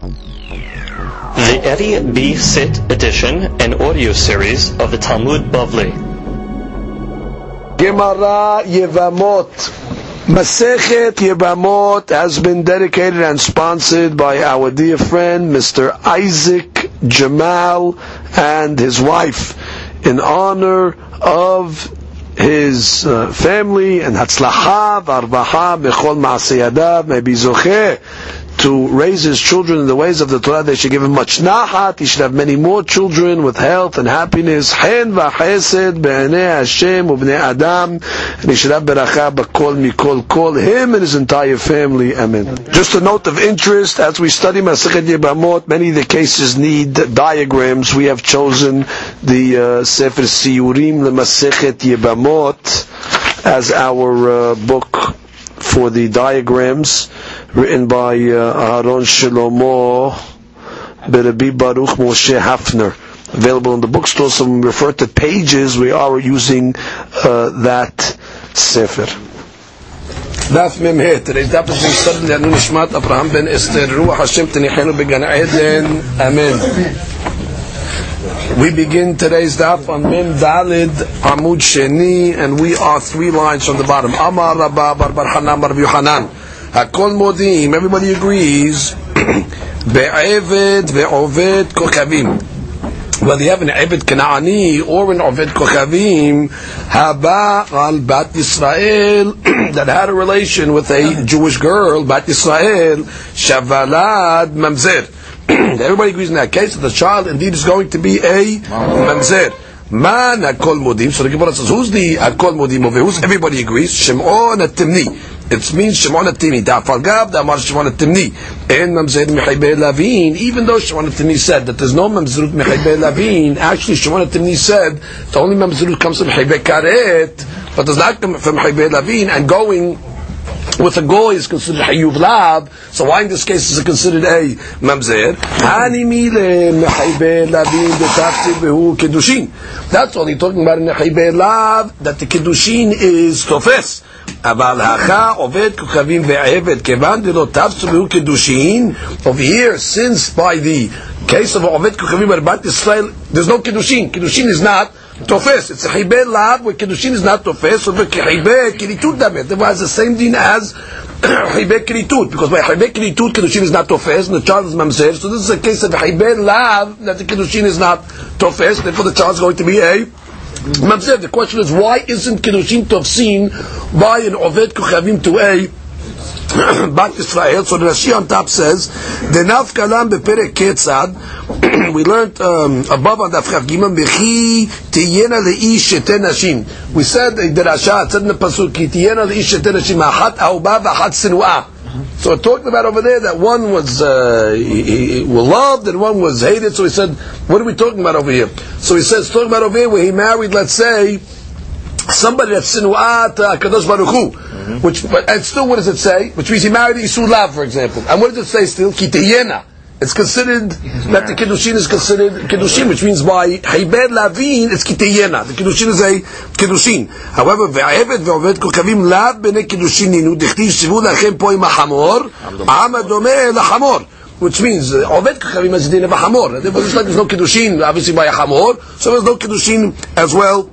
The Eddie B. Sit edition and audio series of the Talmud Bavli. Gemara Yevamot. Masechet Yevamot has been dedicated and sponsored by our dear friend Mr. Isaac Jamal and his wife in honor of his uh, family and Hatzlacha v'arvaha bechol ma'aseyadav may zocheh to raise his children in the ways of the Torah. They should give him much nahat. He should have many more children with health and happiness. Hen v'chesed be'enei Hashem u'bnei Adam. And he should have beracha b'kol mikol kol. Him and his entire family. Amen. Just a note of interest, as we study Masechet Yebamot, many of the cases need diagrams. We have chosen the uh, Sefer Siyurim Masechet Yebamot as our uh, book for the diagrams written by uh, Aaron Shlomo Berabi Baruch Moshe Hafner. Available in the bookstore. So when we refer to pages, we are using uh, that sefer. Today's daf is being studied in Anu Nishmat Abraham ben Esther Ruach Hashem Tenichenu Began Eden. Amen. We begin today's daf on Mem Dalid Amud Sheni, and we are three lines from the bottom. Amar Rabba Bar Bar Hanan Bar Yohanan. Hakol Modim. Everybody agrees. Be'eved ve'oved kokavim. Whether you have an Eved Kana'ani or an Oved Kokavim, Haba al Bat Yisrael, that had a relation with a Jewish girl, Bat Yisrael, Shavalad Mamzer. Everybody agrees in that case that the child indeed is going to be a Mamzer. Man Hakol Modim. So the Gemara says, who's the Hakol Modim over? Who's everybody agrees? Shimon at-Timni. It means Shimon at-Timni. Da'afal Gab, Da'amar Shimon at-Timni. And Mamzer Mechaybe Lavin. Even though Shimon at-Timni said that there's no Mamzerut Mechaybe Lavin, actually Shimon at-Timni said the only Mamzerut comes from Mechaybe Karet, but does not come from Mechaybe Lavin, and going with a goy is considered hayuv lab. So why in this case is it considered a mamzer? Hani mile mechaybe labin betafti behu kedushin. That's all he's talking about in mechaybe lab that the kedushin is tofes. אבל הכה עובד כוכבים ועבד, כיוון דלא תפסו behu kedushin, over here, since by the case of עובד כוכבים and Israel, there's no kedushin. Kedushin is not tofes. It's a chibeh lav where kiddushin is not tofes. So chibeh kiritut damet. Therefore, has the same din as chibeh kiritut because by chibeh kiritut kiddushin is not tofes and the child is mamzer. So this is a case of chibeh lav that the kiddushin is not tofes. Therefore, the child is going to be a mamzer. The question is why isn't kiddushin tofsin by an oved kuchavim to a Bat Yisrael. So the Rashi on top says, the Nav Kalam beperek Ketzad. We learned um, above on Daf Gimel Bechi Tiyena leish sheten nashim. We said the Rasha said in the pasuk Tiyena leish sheten nashim Ahat Auba v'Ahat Sinua. So it talked about over there that one was uh, he, he, loved and one was hated. So he said, what are we talking about over here? So he says, talking about over here where he married, let's say, somebody that's sinuat uh, kadosh baruch Hu, which but and still what does it say? Which means he married Isul Lav, for example. And what does it say still? Kitayena. It's considered that the kiddushin is considered kiddushin, which means by haybed lavin it's kitayena. The kiddushin is a kiddushin. However, ve'eved ve'oved kokavim lav b'nei kiddushin ninu dichtiv shivu lachem po im am adome la'hamor. Which means uh, oved kokavim is din of a hamor. Just like there's no kiddushin, obviously by a hamor, so there's no kiddushin as well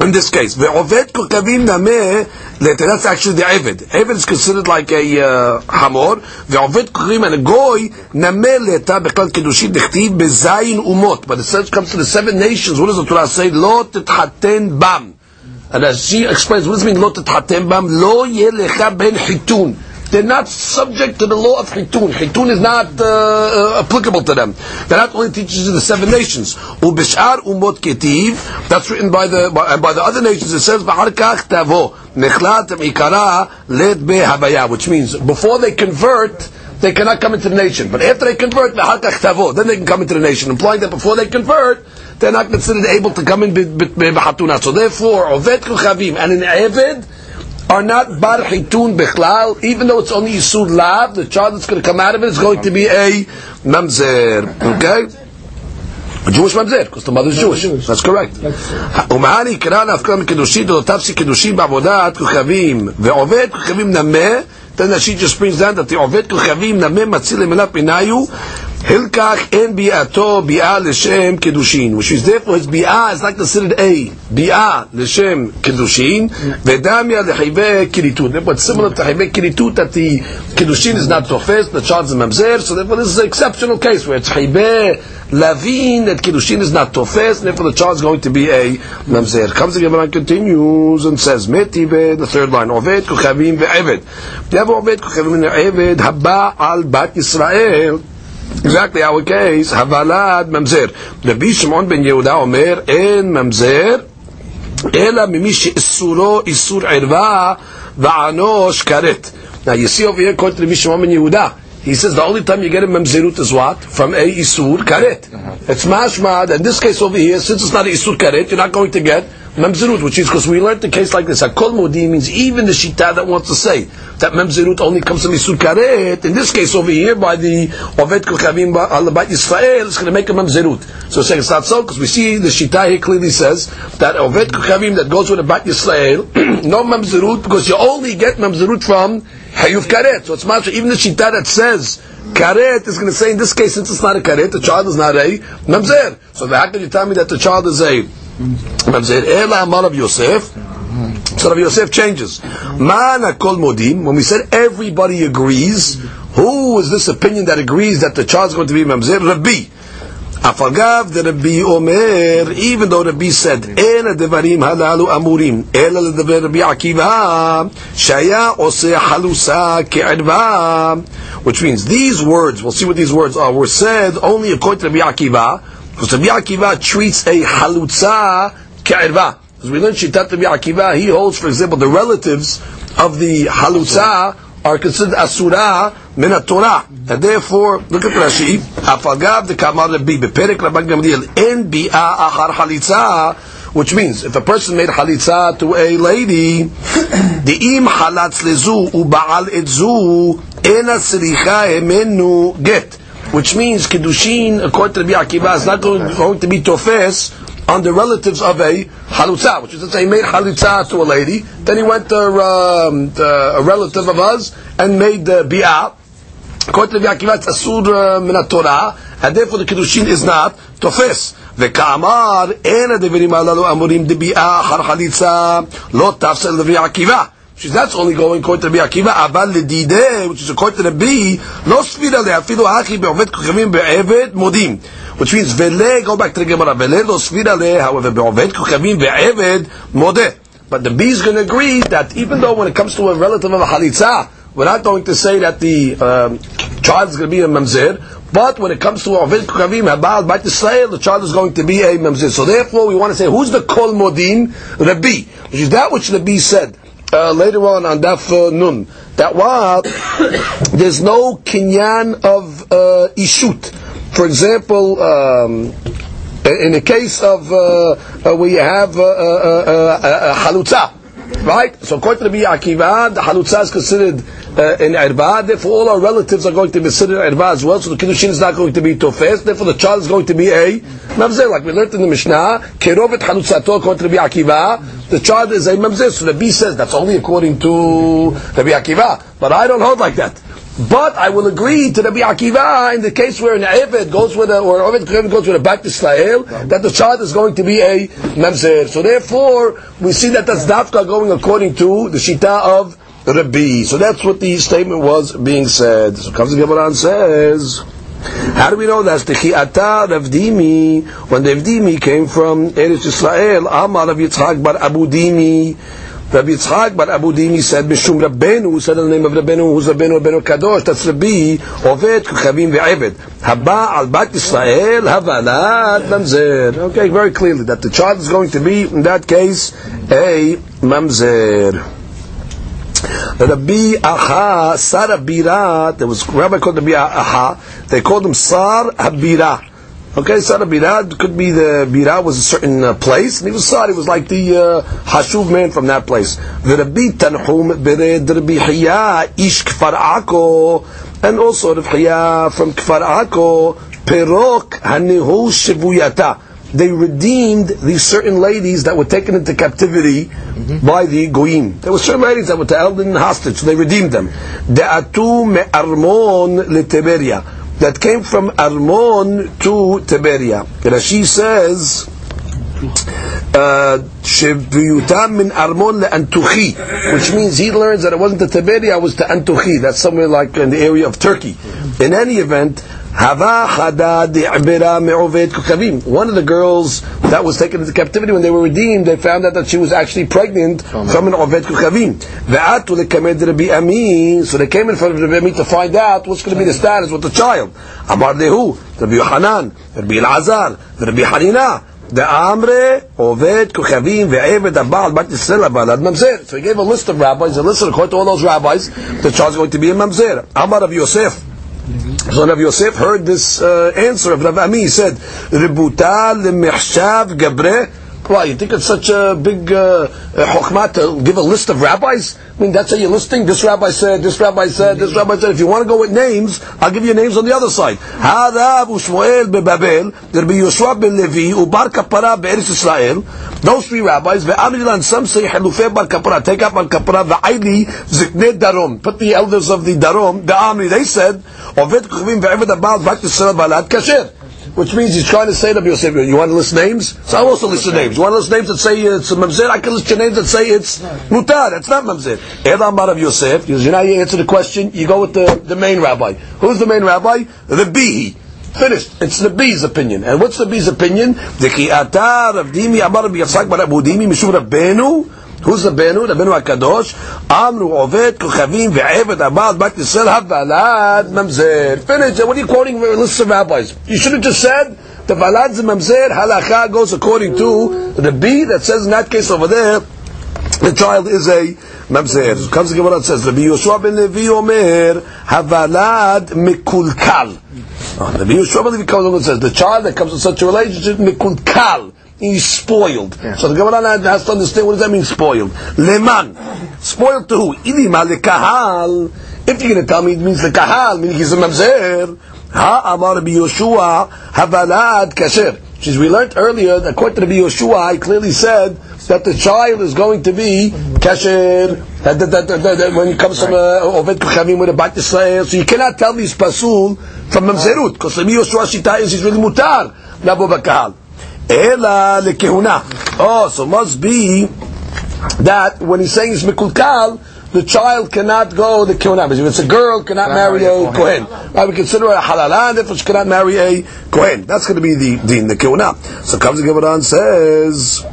in this case, ve'oved kokavim nameh that's actually the Eved. Eved is considered like a uh, hamor. Ve'oved kokavim and a goy nameh leta beklal kedushin dechtiv bezayin umot. But the search comes to the seven nations. What does the Torah say? Lo tetchaten bam. And as she explains, what does it mean lo tetchaten bam? Lo yelecha ben chitun. They're not subject to the law of Chitun. Chitun is not uh, uh, applicable to them. They're not only teachers of the seven nations. Ubishar umot ketiv. That's written by the by, by the other nations. It says ba'arkach tavo nechlat ikara let be which means before they convert. They cannot come into the nation, but after they convert, then they can come into the nation, implying that before they convert, they're not considered able to come in. So therefore, oved kuchavim and in eved are not bar hitun bichlal, even though it's only yisud lav, the child that's going to come out of it is going to be a mamzer. Okay? A Jewish mamzer, because the mother is Jewish. That's correct. ומעני קרא להפקר מקידושין, דלותיו שקידושין בעבודת כוכבים, ועובד כוכבים נמה, then she just brings down that the Oved Kuchavim Namim Matzilim Elap Inayu Hilkach En Bi'ato Bi'a L'Shem Kedushin which is therefore his Bi'a is like the considered a Bi'a L'Shem Kedushin Vedamya L'Chiveh Kiritut it's similar to Chiveh Kiritut that the Kedushin is not Tofes the child is Mamzer so therefore this is an exceptional case where it's Chiveh Lavin that Kiddushin is not tofes, and therefore the child is going to be a mamzer. Comes the Gemara continues and says, Metive, the third line, Oved kuchavim ve'eved. You have Oved kuchavim ve'eved, haba al bat Yisrael Exactly our case, havalad mamzer. Rabbi Shimon ben Yehuda omer, en mamzer, אלא ממי שאיסורו איסור ערווה וענוש כרת. Now you see over here, according to Rabbi Shimon ben Yehuda, he says the only time you get a mamzerut is what? From a isur karet. It's mashmad. In this case over here, since it's not a isur karet, you're not going to get mamzerut, which is because we learned the case like this. Hakol modi means even the shita that wants to say that mamzerut only comes from isur karet. In this case over here, by the ovet kochavim alabat Yisrael, it's going to make a mamzerut. So saying it's not so because we see the shita here clearly says that ovet kochavim that goes with a bat Yisrael, no mamzerut because you only get mamzerut from Hayuf karet. So it's much even the shita that says karet is going to say in this case since it's not a karet, the child is not a mamzer. So how can you tell me that the child is a mamzer? Ela amal of Yosef. So Rabbi Yosef changes. Man kol modim. When we said everybody agrees, who is this opinion that agrees that the child is going to be mamzer? Rabbi. Afagav the Rabbi Omer, even though Rabbi said, "Ena devarim halalu amurim, ela ledaber Rabbi Akiva, shaya oseh halusa ke'erva," which means these words. We'll see what these words are. Were said only according to Rabbi Akiva, because Rabbi Akiva treats a halutza ke'erva. As we learned Shitat Rabbi Akiva, he holds, for example, the relatives of the halutza are considered asura min Torah, and therefore look at Rashi. Afagav the kamar Rabbi. Beperek Rabban Gamliel. En bi'a achar halitza, which means if a person made halitza to a lady, the im halatz lezu ubaal etzu ena sricha emenu get, which means kiddushin according to Rabbi Akiva is not going, going to be tofes on the relatives of a halutza, which is to say, he made halutza to a lady, then he went to, um, to a relative of us and made the bi'ah. According to Rabbi Akiva, it's asur min Torah, and therefore the kiddushin is not tofes. וכאמר, אין הדברים הללו אמורים דביעה אחר חליצה, לא תפסל לרבי עקיבא. Which is that's only going according to Rabbi Akiva, אבל לדידה, which is according to Rabbi, לא סבירה לה, אפילו הכי בעובד כוכבים בעבד מודים. Which means, ולה, go back to the Gemara, ולה לא סבירה לה, however, בעובד כוכבים בעבד מודה. But the B is going to agree that even though when it comes to a relative of a halitza, we're not going to say that the um, child is going to be a mamzer, but when it comes to Ovid Kukavim, Habal, Bat Yisrael, the child is going to be a mamzer. So therefore, we want to say, who's the Kol Modim? Rabbi. Which is that which Rabbi said uh, later on on Daf uh, Nun. That while there's no kinyan of uh, ishut. For example, um, in the case of uh, uh, where you have uh, uh, uh, right? So according to the Akiva, the halutza is considered uh, in erba. Therefore, all our relatives are going to be considered erba as well. So the kiddushin is not going to be tofes. Therefore, the child is going to be a mamzer, like we learned in the Mishnah. Kerovet halutzato according to the Akiva, the child is a mamzer. So the B says that's only according to Rabbi Akiva, but I don't hold like that. But I will agree to Rabbi Akiva in the case where an Eved goes with a, or Eved goes with a back to Israel, that the child is going to be a Mamzer. So therefore, we see that that's Dafka going according to the Shita of Rabbi. So that's what the statement was being said. So comes the and says, how do we know that? The Chiata Rav Dimi, when the Rav Dimi came from Eretz Israel, Amar of Yitzhak bar Abu Dimi, Rabbi Yitzchak bar Abu Dimi said, Mishum Rabbeinu, who said the name of Rabbeinu, who's Rabbeinu, Rabbeinu Kadosh, that's Rabbi, Oved, Kuchavim, Ve'eved. Haba al Bat Yisrael, Havalat, Mamzer. Okay, very clearly, that the child is going to be, in that case, a Mamzer. Rabbi Aha, Sar Abira, there was rabbi called Rabbi Aha, they called him Sar Habira. Okay, Sar Abira could be the Bira was a certain uh, place, and he was Sar, he was like the uh, Hashuv man from that place. The Rabbi Tanhum Bered Rabbi Hiya Ish Kfar Ako, and also Rabbi Hiya from Kfar Ako, Perok Hanihu Shivuyata. they redeemed these certain ladies that were taken into captivity by the goyim. There were certain ladies that were held in hostage. So they redeemed them. De'atu me'armon leTiberia that came from Armon to Tiberia. Rashi says, uh, Sheviutam Armon which means he learns that it wasn't to Tiberia, it was to Antuchi. That's somewhere like in the area of Turkey. In any event, Hava Chada Di'bira Me'oved Kukavim. One of the girls that was taken into captivity when they were redeemed, they found out that she was actually pregnant from an Oved Kukavim. Ve'atu lekamed Rabbi Ami. So they came in front of Rabbi Ami to find out what's going to be the status with the child. Amar Lehu, Rabbi Yohanan, Rabbi Elazar, Rabbi Hanina. דאמרי עובד כוכבים ועבד הבעל בת ישראל הבעלת ממזר. So he gave a list of rabbis, and listen, according to all those rabbis, the child is going to be a mamzer. Amar of Yosef. So Rav Yosef heard this uh, answer of Rav Ami. He said, "Ributa lemechshav gabre." Why you think it's such a big uh, chokmah to give a list of rabbis? I mean, that's how you're listing. This rabbi said, this rabbi said, this rabbi said. If you want to go with names, I'll give you names on the other side. Hadav uShmuel bebabel, Rabbi Yoshua ben Levi, ubar kapara be'eretz Israel. Those three rabbis, ve'amrilan, some say halufei bar kapara, take up bar kapara, ve'ayli ziknei darom. Put the elders of the darom, the amri, they said, oved kuchvim ve'eved abal, bat Yisrael balad kasher which means he's trying to say to Yosef, you want to list names? So I'll also list the names. You want to list names that say it's a Mamzer? I can list your names that say it's Mutar. That's not Mamzer. Elam Bar of Yosef, you know you answer the question, you go with the, the main rabbi. Who's the main rabbi? The Bihi. Finished. It's the B's opinion. And what's the B's opinion? The Ki'atar of Dimi Amar of Yitzhak Bar Abu Dimi Mishum Rabbenu Who's the Benu? The Benu HaKadosh. Amru Oved Kuchavim Ve'eved Abad Bat Yisrael Havalad Mamzer. Finish. What are you quoting from a list of rabbis? You should have just said the Valad Mamzer Halacha goes according to the B that says in that case over there the child is a mamzer. Comes the Gemara says, Rabbi Yoshua ben Levi Omer, Havalad Mikulkal. Oh, Rabbi Yoshua ben Levi comes along and says, the child that comes in such a relationship, Mikulkal he's spoiled. Yeah. So the Gemara has to understand what does that mean spoiled. Leman, spoiled to who? Ilima lekahal. If you're going to tell me it means the kahal, meaning he's a mamzer. Ha amar Rabbi Yoshua havalad kasher. Which we learned earlier that according to Rabbi Yoshua, he clearly said that the child is going to be kasher. That, that, that, that, when he comes from Oved Kuchavim with a Bat Yisrael, so you cannot tell me he's pasul from mamzerut because Rabbi Yoshua shita is he's really mutar. Nabo bakahal. Ela lekehuna. Oh, so must be that when he's saying it's mikulkal, the child cannot go the kehuna. If it's a girl, cannot marry a kohen. Right, we consider a halalan if she cannot marry a kohen. That's going to be the din, the kehuna. So comes the Gemara and says,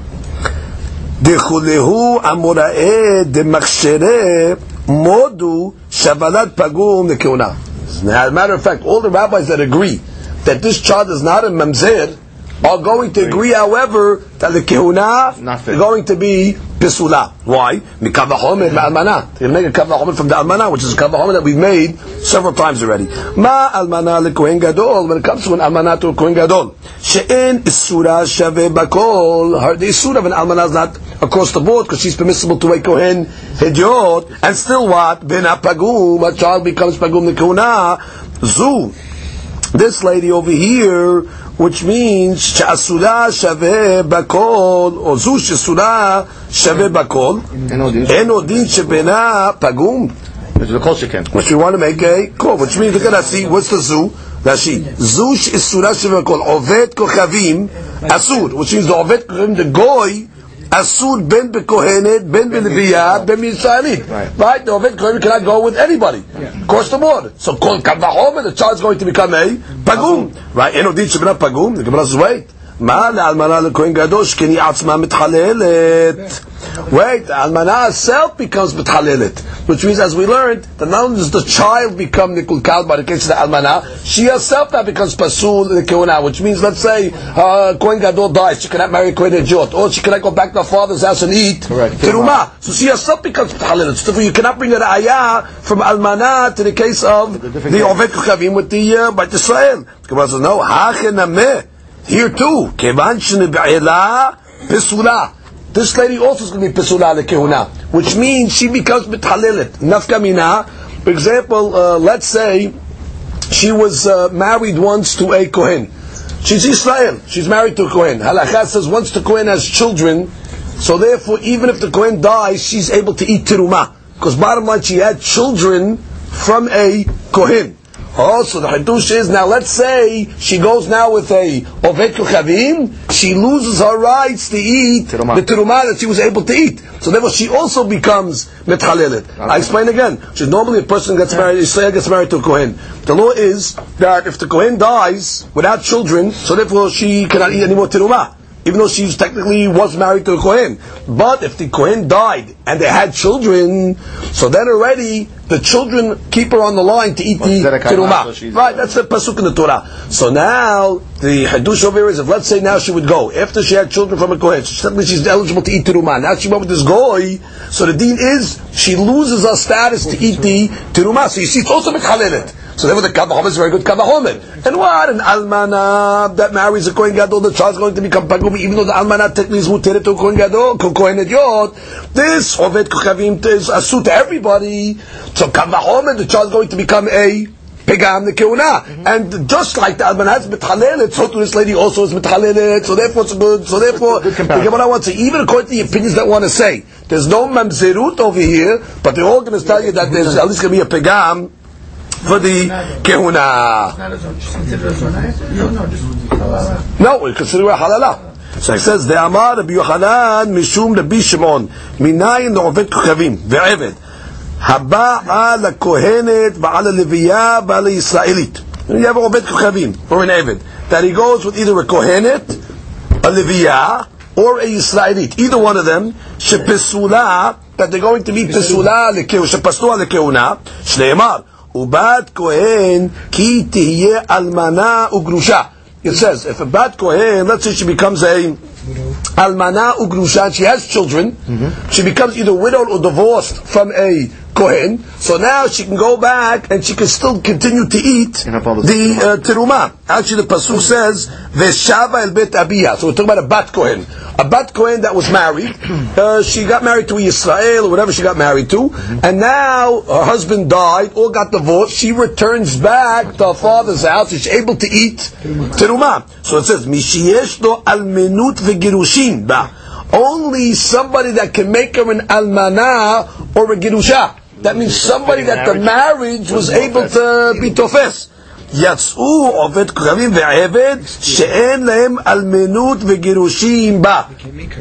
דכולהו אמוראה דמכשירי modu shabalat pagum לכהונה. As a matter of fact, all the rabbis that agree that this child is not a mamzer, are going to agree, however, that the kehuna is going to be pisula. Why? Mikavahomer almana. Going make a kavahomer from the almana, which is a kavahomer that we've made several times already. Ma almana lekohen gadol. When it comes to an almana to a kohen gadol, she'en isura shave bakol. The isura of an almana is not across the board because she's permissible to a kohen hediot, and still what? Ben pagum. A child becomes pagum the kehuna. Zu. This lady over here which means שאסורה שווה בכל, או זו שאסורה שווה בכל, אין עוד דין שבינה פגום. Which we want to make a call, which means, look at that, see, what's the zu? Rashi, zu שאסורה שווה בכל, עובד כוכבים, אסור, which means the עובד כוכבים, the goy, אסור בין בכהנת, בין בלוויה, בין בישראלית. Right? The עובד כהן cannot go with anybody. Across the board. So כל קו וחומר, the child is going to become a פגום. Right? אין עוד דין שבנה פגום, the Gemara says, wait. מה לאלמנה לכהן גדול שכן היא עצמה מתחללת? Wait, Almana herself becomes B'tchalelet. Which means, as we learned, that not only does the child become Nikul Kal by the case of the Almana, she herself now becomes Pasul the Kehuna. Which means, let's say, uh, Kohen Gadol dies, she cannot marry Kohen Ejot, or she cannot go back to her father's house and eat Teruma. So she herself becomes B'tchalelet. So you cannot bring an ayah from Almana to the case of the Oved Kuchavim with the uh, Bat Yisrael. The Gemara says, no, Hachenameh. Here too, Kevan Shneb'ela Pisula. This lady also is going to be Pesula the Kehuna, which means she becomes B'tchalelet. Nafka mina. For example, uh, let's say she was uh, married once to a Kohen. She's Israel. She's married to a Kohen. Halakha says once the Kohen has children, so therefore even if the Kohen dies, she's able to eat teruma. Because bottom line, she had children from a Kohen. Oh, so the Hadush is now. Let's say she goes now with a ovet kuchavim. She loses her rights to eat Terumah. the terumah that she was able to eat. So therefore, she also becomes metchalelet. I explain again. So normally, a person gets married, Israel gets married to a kohen. The law is that if the kohen dies without children, so therefore she cannot eat any more terumah. Even though she technically was married to a kohen, but if the kohen died and they had children, so then already the children keep her on the line to eat the terumah. Right, that's the pasuk in the Torah. So now the hadush over here is if let's say now she would go after she had children from a kohen, so suddenly she's eligible to eat terumah. Now she went with this goy, so the dean is she loses her status to eat the terumah. So you see, it's also mechalelet. So therefore, the kavahom is a very good kavahom. And what an almana that marries a kohen gadol, the child's going to become pagum, even though the almana technically is muteret to kohen gadol, ko- kohen idiot. This ovet kuchavim is asu to everybody. So kavahom, the child's going to become a Pegam the keuna. And just like the Alman has mitchalelet, so to this lady also is mitchalelet, so therefore it's good, so therefore, Good the comparison. Gemara wants to, even according to the opinions that want to say, there's no mamzerut over here, but they're all going to tell you that there's at least going to be a pegam for the kehuna. No, we consider it halala. So it says, the Amar Rabbi Yochanan mishum Rabbi Shimon, minayin לעובד כוכבים ועבד, הבא על הכהנת ועל הלוויה ועל הישראלית. You have a עובד כוכבים, or an עבד, that he goes with either a kohenet, a leviyah, or a Yisraelit, either one of them, שפסולה, that they're going to be פסולה, לכהונה, שפסלו על הכהונה, שנאמר, ובת כהן כי תהיה אלמנה וגרושה. It says, if a bat kohen, let's say she becomes a almana ugrusha, and she has children, she becomes either widowed or divorced from a kohen, so now she can go back and she can still continue to eat In her father's the uh, teruma. Actually, the pasuk says, "Veshava el bet abiyah." So we're talking about a bat kohen, a bat kohen that was married. Uh, she got married to Israel or whatever she got married to, and now her husband died or got divorced. She returns back to her father's house. She's able to eat teruma. So it says, "Mishiyesh lo almenut v'girushin ba." Only somebody that can make her an almana or a girusha. That means somebody that the marriage was able to be tofes. יצאו עובד כוכבים ועבד שאין להם אלמנות וגירושים בה.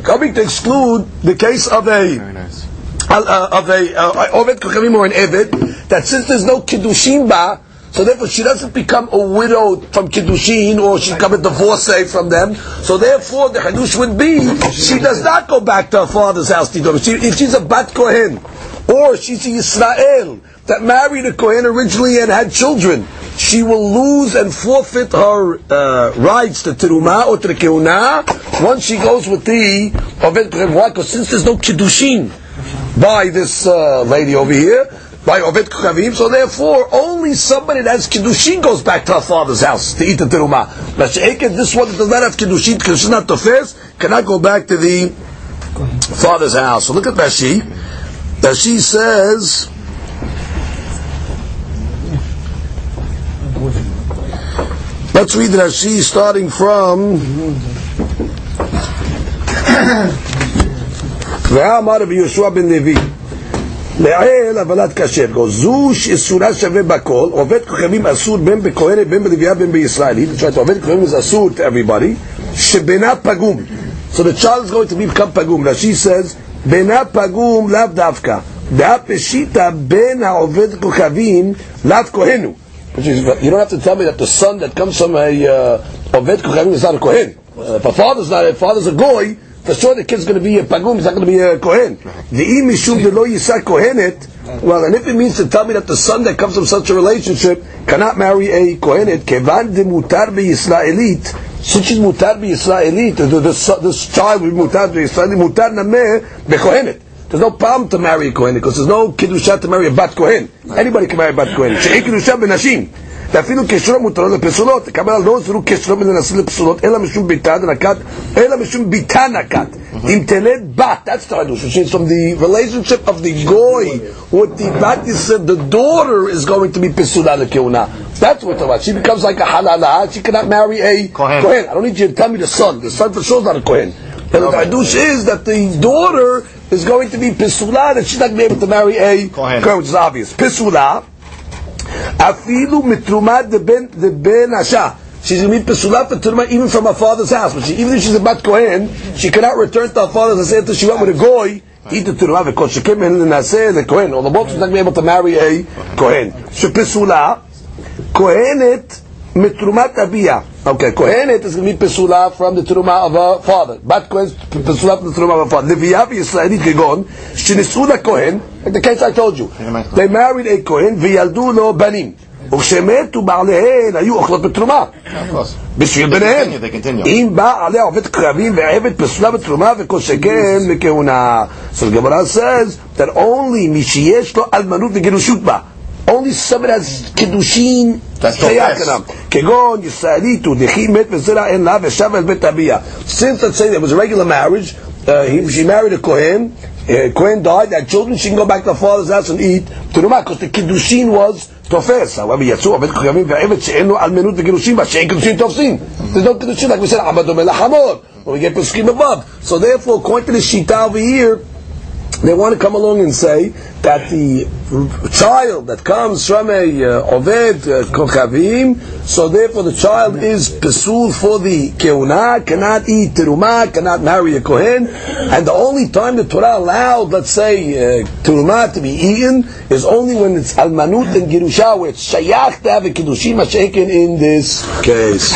Coming to exclude the case of a Very nice. al- uh, of a uh, Ovid Kochavim or an Evid, that since there's no Kiddushin ba, so therefore she doesn't become a widow from Kiddushin or she become a divorcee from them. So therefore the Hadush would be, she does not go back to her father's house. She, if she's a Bat Kohen, or she's a Yisrael, that married a Kohen originally and had children, she will lose and forfeit her uh, rights to Terumah or to the once she goes with the Ovid Kohen. Why? Because since there's no Kiddushin, by this uh, lady over here, by Ovet Kukavim, so therefore only somebody that has Kiddushin goes back to her father's house to eat the Terumah. Mashiach, this one that does not have Kiddushin because she's not the first, cannot go back to the father's house. So look at Rashi. Rashi says, let's read Rashi starting from ואמר רבי יהושע בן לוי לעיל הבלת כשר, זו שאיסורה שווה בכל, עובד כוכבים אסור בין בכהנת, בין בלוויה, בין בישראלית, זאת אומרת, עובד כוכבים is אסור to everybody, שבנה פגום. So the child is going to become פגום. Rashi says, בנה פגום לאו דווקא. דאף פשיטא בין העובד כוכבים לאו כהנו. Which is, you don't have to tell me that the son that comes from a uh, Oved Kochavim is not a Kohen. Uh, if a father's not, if father's a Goy, for sure the kid's going to be a Pagum, he's not going to be a Kohen. The de lo Yisa Kohenet, well, and if it means to tell me that the son that comes from such a relationship cannot marry a Kohenet, Kevan de Mutar be Yisraelit, since she's Mutar be Yisraelit, this, this child will be Mutar be Yisraelit, Mutar nameh be Kohenet. There's no problem to marry a Kohen because there's no Kiddusha to marry a Bat Kohen. Anybody can marry a Bat Kohen. She'en Kiddusha benashim. ואפילו קשרו מותרות לפסולות, תקבל על לא זרו קשרו מננסים לפסולות, אלא משום ביתה דנקת, אלא משום ביתה נקת. אם תלד בת, that's the Hadush, which is from the relationship of the goy with the bat, you said the daughter is going to be pesula lekeuna. That's what we're talking about. She becomes like a halala, she cannot marry a Kohen. kohen. I don't need you to tell me the son. The son for sure is not a kohen. And the Hadush is that the daughter is going to be pesula, that she's not going to be able to marry a Kohen. kohen, which is obvious. Pesula, Afilu mitrumad the ben asha. She's going to be pesulah for even from her father's house. But she, even if she's a bat kohen, she cannot return to her father's house until she went with a goy. Eat the turma because she came in the naseh the kohen. Or the both is not going to be able to marry a kohen. She pesulah, kohenet mitrumat abiyah. Okay, kohenet is going to be pesula from the teruma of her father. Bat kohen is pesula from the teruma of her father. Leviyah v'Yisraeli kegon shenisu kohen. Like the case I told you, they married a kohen וילדו לו בנים. וכשמתו בעליהן היו אוכלות בתרומה. Of course. בשביל They ביניהם. continue, they continue. אם בא עליה עובד קרבים ועבד פסולה בתרומה וכל שכן מכהונה. So the Gemara says that only מי שיש לו אלמנות וגירושות בה. only someone has kedushin shayakanam. Kegon yisraelitu nechi met en lav eshav bet abiyah. Since let's say there was a regular marriage, uh, he, she married a kohen. Uh, kohen died, had children. She can go back to the father's house and eat terumah because the kiddushin was tofes. However, yatsu avet koyamim ve'evet she'enu al menut vekiddushin. ba she'en kedushin tofsin. There's no kiddushin like we said. Amadom elachamor. When we get peskim above, so therefore, according to the shita over here they want to come along and say that the child that comes from a uh, Oved uh, Kochavim, so therefore the child is pesul for the keuna, cannot eat teruma, cannot marry a kohen, and the only time the Torah allowed, let's say, uh, teruma to be eaten is only when it's almanut and girusha, where it's shayach to have a kiddushim shaken in this case.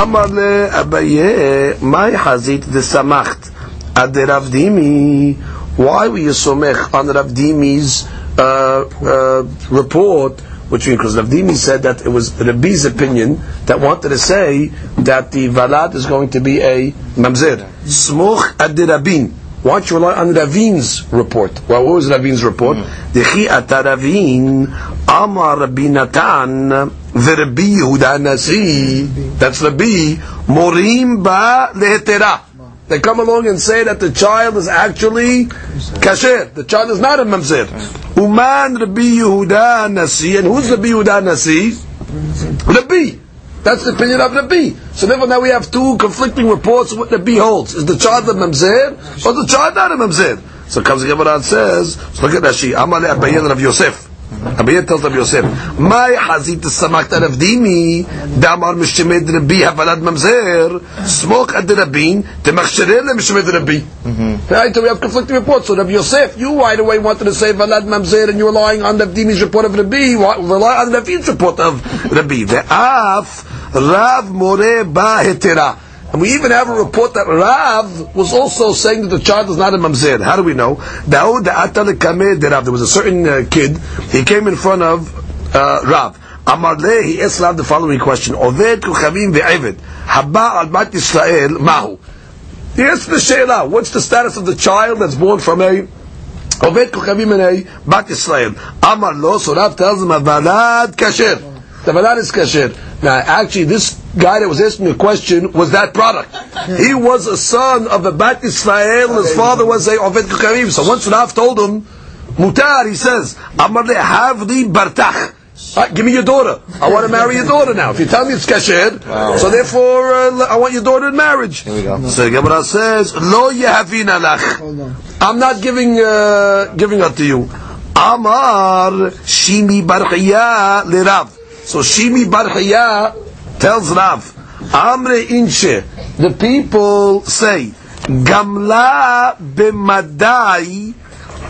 Amar le Abaye, my hazit the samacht ad Rav Dimi. Why were you somech on Rav Dimi's uh, uh, report? Which means because Rav Dimi said that it was Rabbi's opinion that wanted to say that the valad is going to be a mamzer. Smoch ad Rabin. Why don't you rely on Ravin's report? Well, what was Ravin's report? Dechi ata Ravin Amar Rabbi Natan v'Rabbi Yehuda Nasi. That's Rabbi Morim ba lehetera. They come along and say that the child is actually kasher. The child is not a mamzer. Uman Rabbi Yehuda Nasi. And who's Rabbi Yehuda Nasi? Rabbi. That's the opinion of Rabbi. So therefore now we have two conflicting reports of what Rabbi holds. Is the child a mamzer or the child not a mamzer? So comes the Gemara and says, so look at Rashi. Amale Abayin Rav Yosef. Abayin tells Rav Yosef, My hazit samakta Rav Dimi, damar mishemed Rabbi havalad mamzer, smoke ad Rabbin, temachshere le mishemed Rabbi. Mm-hmm. Right, so we have conflicting reports. So Rav Yosef, you right away wanted to say valad mamzer, and you're relying on Rav Dimi's report of Rabbi, rely on Ravi's report of Rabbi. Ve'af Rav More Ba Hetera. And we even have a report that Rav was also saying that the child is not a mamzer. How do we know? There was a certain uh, kid. He came in front of uh, Rav. Amar le, he asked Rav the following question: Oved kuchavim ve'eved haba al bat Yisrael mahu. He asked the sheila. What's the status of the child that's born from a Oved kuchavim and a bat Yisrael? Amar lo. So Rav tells him avalad kasher. The valad is kasher. Now, actually, this guy that was asking the question was that product. He was a son of a Bat Israel, and his father was a Oved Kukarim. So once Rav told him, Mutar, he says, Amar le havli bartach. Uh, give me your daughter. I want to marry your daughter now. If you tell me it's kasher, so therefore uh, I want your daughter in marriage. Here we go. So the Gemara says, Lo yahavin alach. I'm not giving uh, giving her to you. Amar Shimi Barchaya Lerav. So Shimi Barchaya tells Rav, Amre Inche. The people say, Gamla b'madai.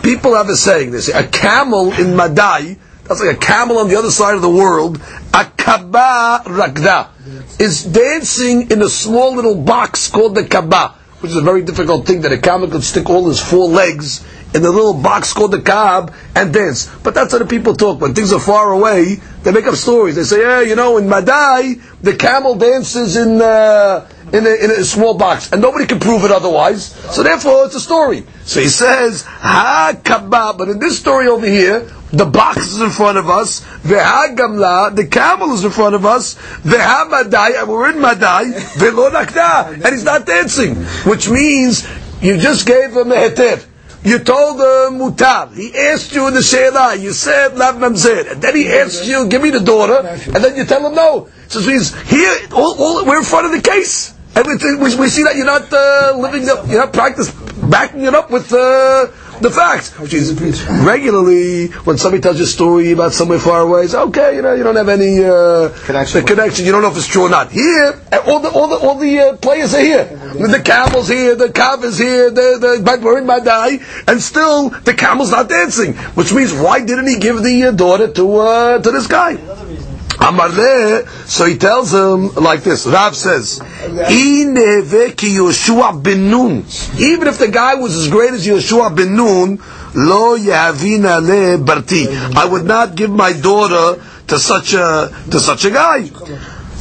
People have a saying. They say a camel in Madai. That's like a camel on the other side of the world. A kaba rakda is dancing in a small little box called the kaba, which is a very difficult thing that a camel could stick all his four legs in the little box called the cab and dance. But that's how the people talk. When things are far away, they make up stories. They say, yeah, you know, in Madai, the camel dances in, uh, in, a, in a small box. And nobody can prove it otherwise. So therefore, it's a story. So he says, ha kabba. But in this story over here, the box is in front of us, veha gamla, the camel is in front of us, veha madai, and we're in madai, velo nakda, and he's not dancing. Which means, you just gave him a heter. You told him mutar. He asked you in the sheila. You said lav mamzer, and then he asked you, give me the daughter, and then you tell him no. So he's here, all, all, we're in front of the case, and we, we, we see that you're not uh, living up, you're not practice backing it up with. Uh, the facts. Which is regularly when somebody tells you a story about somewhere far away, it's okay, you know, you don't have any uh, Connection. the connection. You don't know if it's true or not. Here, all the all the all the uh, players are here. The camel's here, the calf is here, the the but we're in Madai, and still the camel's not dancing. Which means why didn't he give the uh, daughter to uh, to this guy? Amarle, so he tells him like this. Rav says, ki Yoshua ben Nun." Even if the guy was as great as Yoshua ben Nun, lo yavina le barti. I would not give my daughter to such a to such a guy.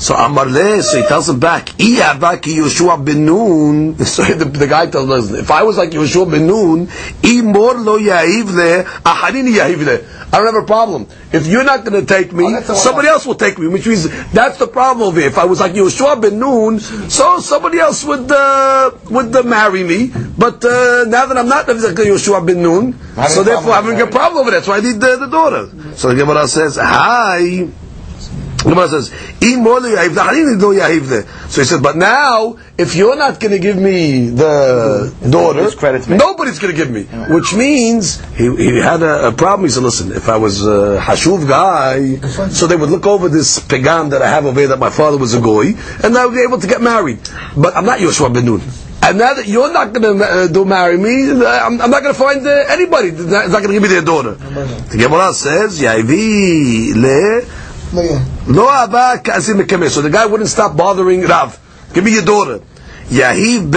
So Amarle, so he tells him back, "Iyava ki Yoshua ben Nun." So the, the guy tells us, "If I was like Yeshua ben Nun, imor lo yahiv le, aharini yahiv le." I don't have a problem. If you're not going to take me, somebody else will take me, which means that's the problem over here. If I was like Yoshua ben Nun, so somebody else would uh, would uh, marry me. But uh, now that I'm not like Yoshua ben Nun, so therefore I'm having a problem over there. That's why I need the, the daughter. So the Gemara says, "Hi." Gemara says, "Im lo yahiv le, harini lo yahiv le." So he says, "But now, if you're not going to give me the daughter, Whose credit's me? nobody's going to give me." Which means he, he had a, a problem. He said, "Listen, if I was a hashuv guy, so they would look over this pegam that I have over here that my father was a goy, and I would be able to get married. But I'm not Yoshua ben Nun." And now that you're not going to uh, do marry me, uh, I'm, I'm not going to find uh, anybody that's not, going to give me their daughter. The Gemara says, "Yahivi le." Lo abba. So the guy wouldn't stop bothering Rav. Give me your daughter. Yahiv.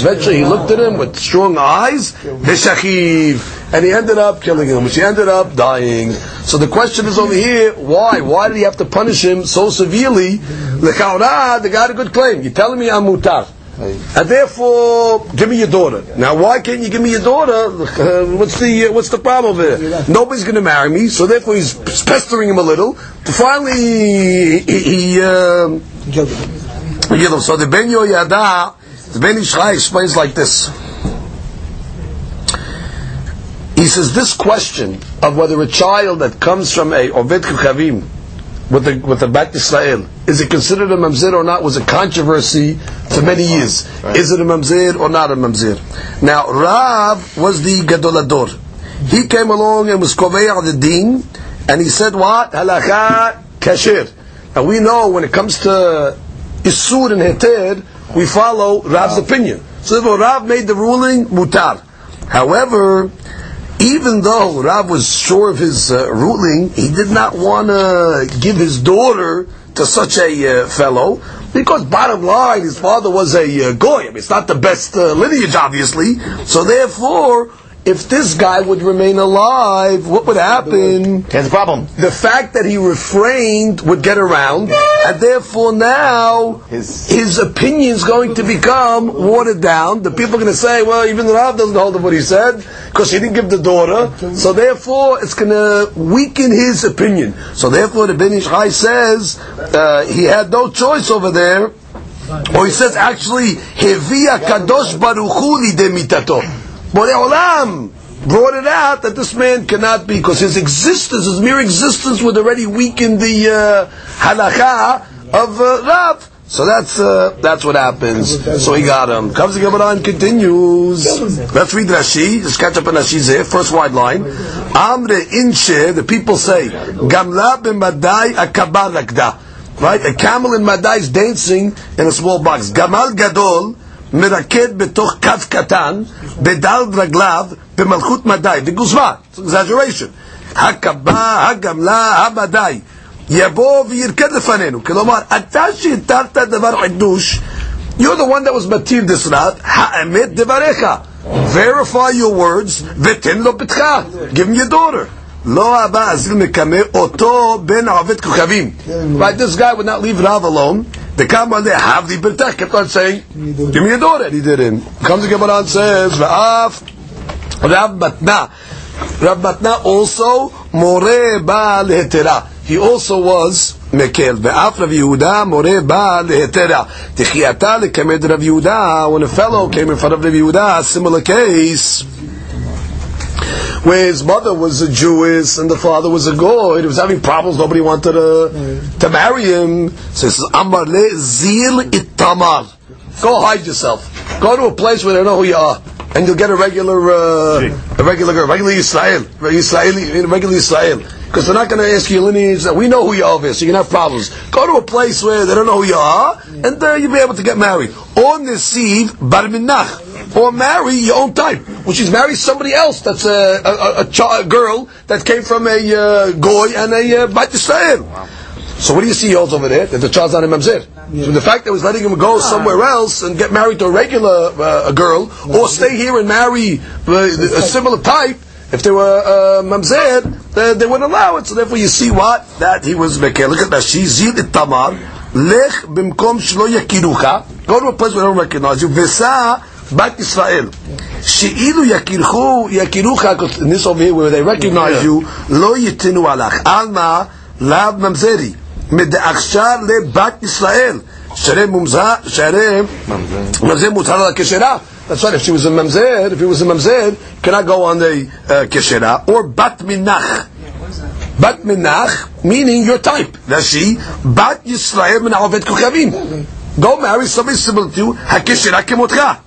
Eventually he looked at him with strong eyes. And he ended up killing him, which he ended up dying. So the question is over here, why? Why did he have to punish him so severely? The guy had a good claim. You're telling me I'm mutar. And therefore, give me your daughter. Now, why can't you give me your daughter? Uh, what's the uh, what's the problem here? Nobody's going to marry me, so therefore he's pestering him a little. Finally, he, he um, so the Ben Yoyada, the Ben Ish Chai explains like this. He says this question of whether a child that comes from a Oved Kukhavim with the with the Bat Israel is it considered a mamzer or not was a controversy for many years. Is it a mamzer or not a mamzer? Now Rav was the Gadolador. He came along and was koveya the deen, and he said what halakha kasher. And we know when it comes to isur and heter, we follow Rav's opinion. So therefore Rav made the ruling mutar. However, even though Rav was sure of his uh, ruling, he did not want to give his daughter to such a uh, fellow because, bottom line, his father was a uh, goy. I mean, it's not the best uh, lineage, obviously. So, therefore, if this guy would remain alive, what would happen? Here's the problem. The fact that he refrained would get around, and therefore now His- his is going to become watered down. The people are going to say, well, even the Rav doesn't hold of what he said because he didn't give the daughter. So therefore, it's going to weaken his opinion. So therefore, the Ben Ish Chai says uh, he had no choice over there. Or he says actually, Hevia Kadosh Baruch Hu. Borei Olam brought it out that this man cannot be, because his existence, his mere existence would already weaken the uh, halacha of uh, Rav. So that's uh, that's what happens. So he got him. Comes the Gemara and continues. Let's read Rashi. Just catch up on Rashi's here. First wide line. Amre inshe. The people say Gamla b'madai akabar rakda. Right, a camel in Madai is dancing in a small box. Gamal gadol מרקד בתוך קו קטן, בדל רגליו, במלכות מדי, בגוזמה, it's exaggeration. הקבה, הגמלה, המדי, יבוא וירקד לפנינו. כלומר, אתה שהתרת דבר חידוש, you're the one that was מתיר this rat, האמת דבריך. verify your words, v'ten lo bitcha, give him your daughter. Lo haba azil mekame oto ben avet kukavim. Right, this guy would not leave Rav alone. The Kamar there have the bitach kept on saying, give me your daughter. And he didn't. Comes the Gemara and says, v'af Rav Matna. Rav Matna also more ba lehetera. He also was מקל. ואף רב יהודה מורה בא להתרה. תחייתה לכמד רב יהודה, when a fellow came in front of Rav Yehuda, similar case, where his mother was a Jewess and the father was a Goy, he was having problems, nobody wanted to, to marry him. So he says, Amar le zil itamar. Go hide yourself. Go to a place where they know who you are. And you'll get a regular, uh, a regular, a regular Israel, regular Israeli, regular Israel. Because they're not going to ask you lineage. We know who you are, so you can have problems. Go to a place where they don't know who you are, and uh, you'll be able to get married. Or nesiv bar minach, or marry your own type, which is marry somebody else that's a, a, a, a girl that came from a uh, goy and a uh, bat Israel. So what do you see he over there? That the child's not a mamzer. So the fact that he's letting him go somewhere else and get married to a regular uh, a girl, or stay here and marry uh, a similar type, if they were uh, mamzer, they, they wouldn't allow it. So therefore, you see what that he was mekel. Look at that. She zid it tamar lech bimkom shlo yakirucha. Go to a place where they don't recognize you. Vesa bat Israel. She'ilu yakirchu yakirucha. In this over here where they recognize you, lo yitinu alach. Alma lav mamzeri. מדעכשיו לבת ישראל, שהרי מומזה, שהרי ממזר מותר על הכשרה. That's right, if she was a mamzer, if he was a mamzer, cannot go on the uh, keshera, or bat minach. Bat minach, meaning your type. That's she. Bat Yisrael min avet kukavim. Go marry somebody similar to you, hakeshera kemotcha.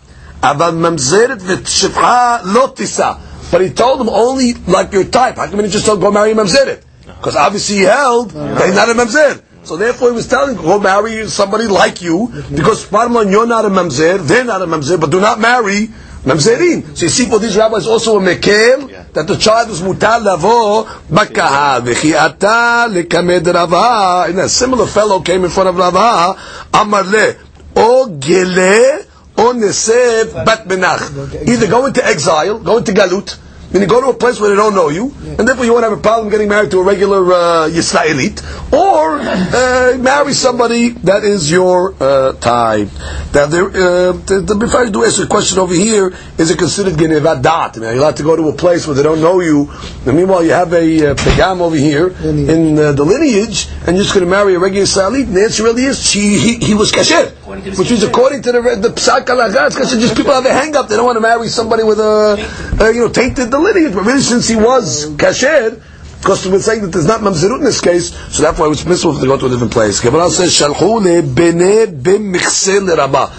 אבל ממזרת ושפחה לא תישא. But he told him only like your type. How come he just don't go marry a mamzeret? Because obviously he held that he's not a mamzer. So therefore he was telling, go marry somebody like you, because bottom line, you're not a mamzer, they're not a mamzer, but do not marry mamzerin. So you see for these rabbis also a mekel, that the child is mutal lavo bakaha, v'chiata lekamed rava. And a similar fellow came in front of Rava, amar le, o gele, o neseb bat benach. Either go into exile, go into galut, meaning go to a place where they don't know you, and therefore you won't have a problem getting married to a regular uh, Yisraelit, or uh, marry somebody that is your uh, type. Now, there, uh, the, the, if I do ask a question over here, is it considered genevat dat? I mean, are you allowed to go to a place where they don't know you, and meanwhile you have a uh, pegam over here in uh, the lineage, and you're just going to marry a regular Yisraelit? And the answer really is, she, he, he was kasher. Which is according to the, the psak it's just people have a hang up, they don't want to marry somebody with a, uh, you know, tainted the lineage, but really since he was kasher, because we're saying that there's not mamzerut in this case, so that's why it was permissible to go to a different place. Gemara says, "Shalchu le bene bim michsel rabba."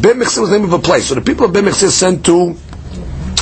Bim michsel was the name of a place. So the people of michsel sent to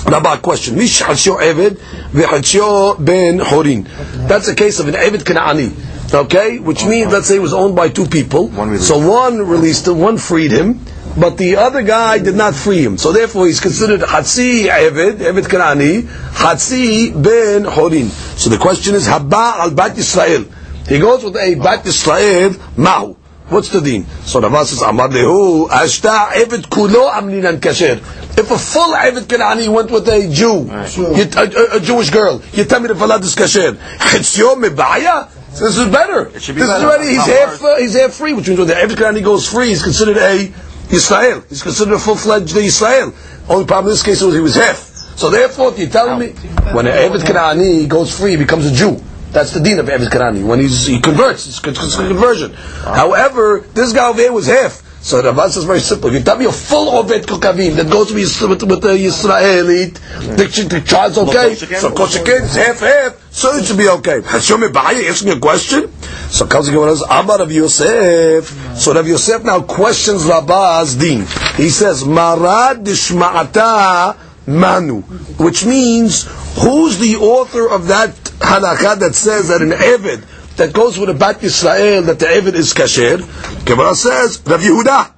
Rabba a question. Mish hadsyo eved v'hadsyo ben horin. That's a case of an eved kanani. Okay, which means let's say it was owned by two people. so one released him, one freed him but the other guy did not free him. So therefore he's considered Hatsi Eved, Eved Kanani, Hatsi Ben Horin. So the question is, Haba al Bat Yisrael. He goes with a Bat Yisrael, Mahu. What's the deen? So the verse says, Amar lehu, Ashta Eved Kulo Amlinan Kasher. If a full Eved Kanani went with a Jew, a, a, a, Jewish girl, you tell me the Falad is Kasher. Chitzyo Mebaya? So this is better. this is already, he's half, uh, he's half free, which means when the Eved goes free, he's considered a Israel. He's considered a full-fledged Israel. Only problem in this case was he was half. So therefore, if you're telling me, when an Eved Kanani goes free, he becomes a Jew. That's the deen of Eved Kanani. When he's, he converts, it's, it's a conversion. However, this guy over here was half. So the Rambam is very simple. If you tell me a full Oved Kokavim that goes with, with, with the Israeli, the, the child's okay. So Koshekin is half half, so it should be okay. Hashem asks me a question. So comes Gemara says, Amar Rav Yosef. So Rav Yosef now questions Rabba's deen. He says, Marad Dishma'ata Manu, which means who's the author of that halakha that says that an Eved that goes with a Bat Yisrael that the Eved is kasher? Gemara says Rav Yehuda.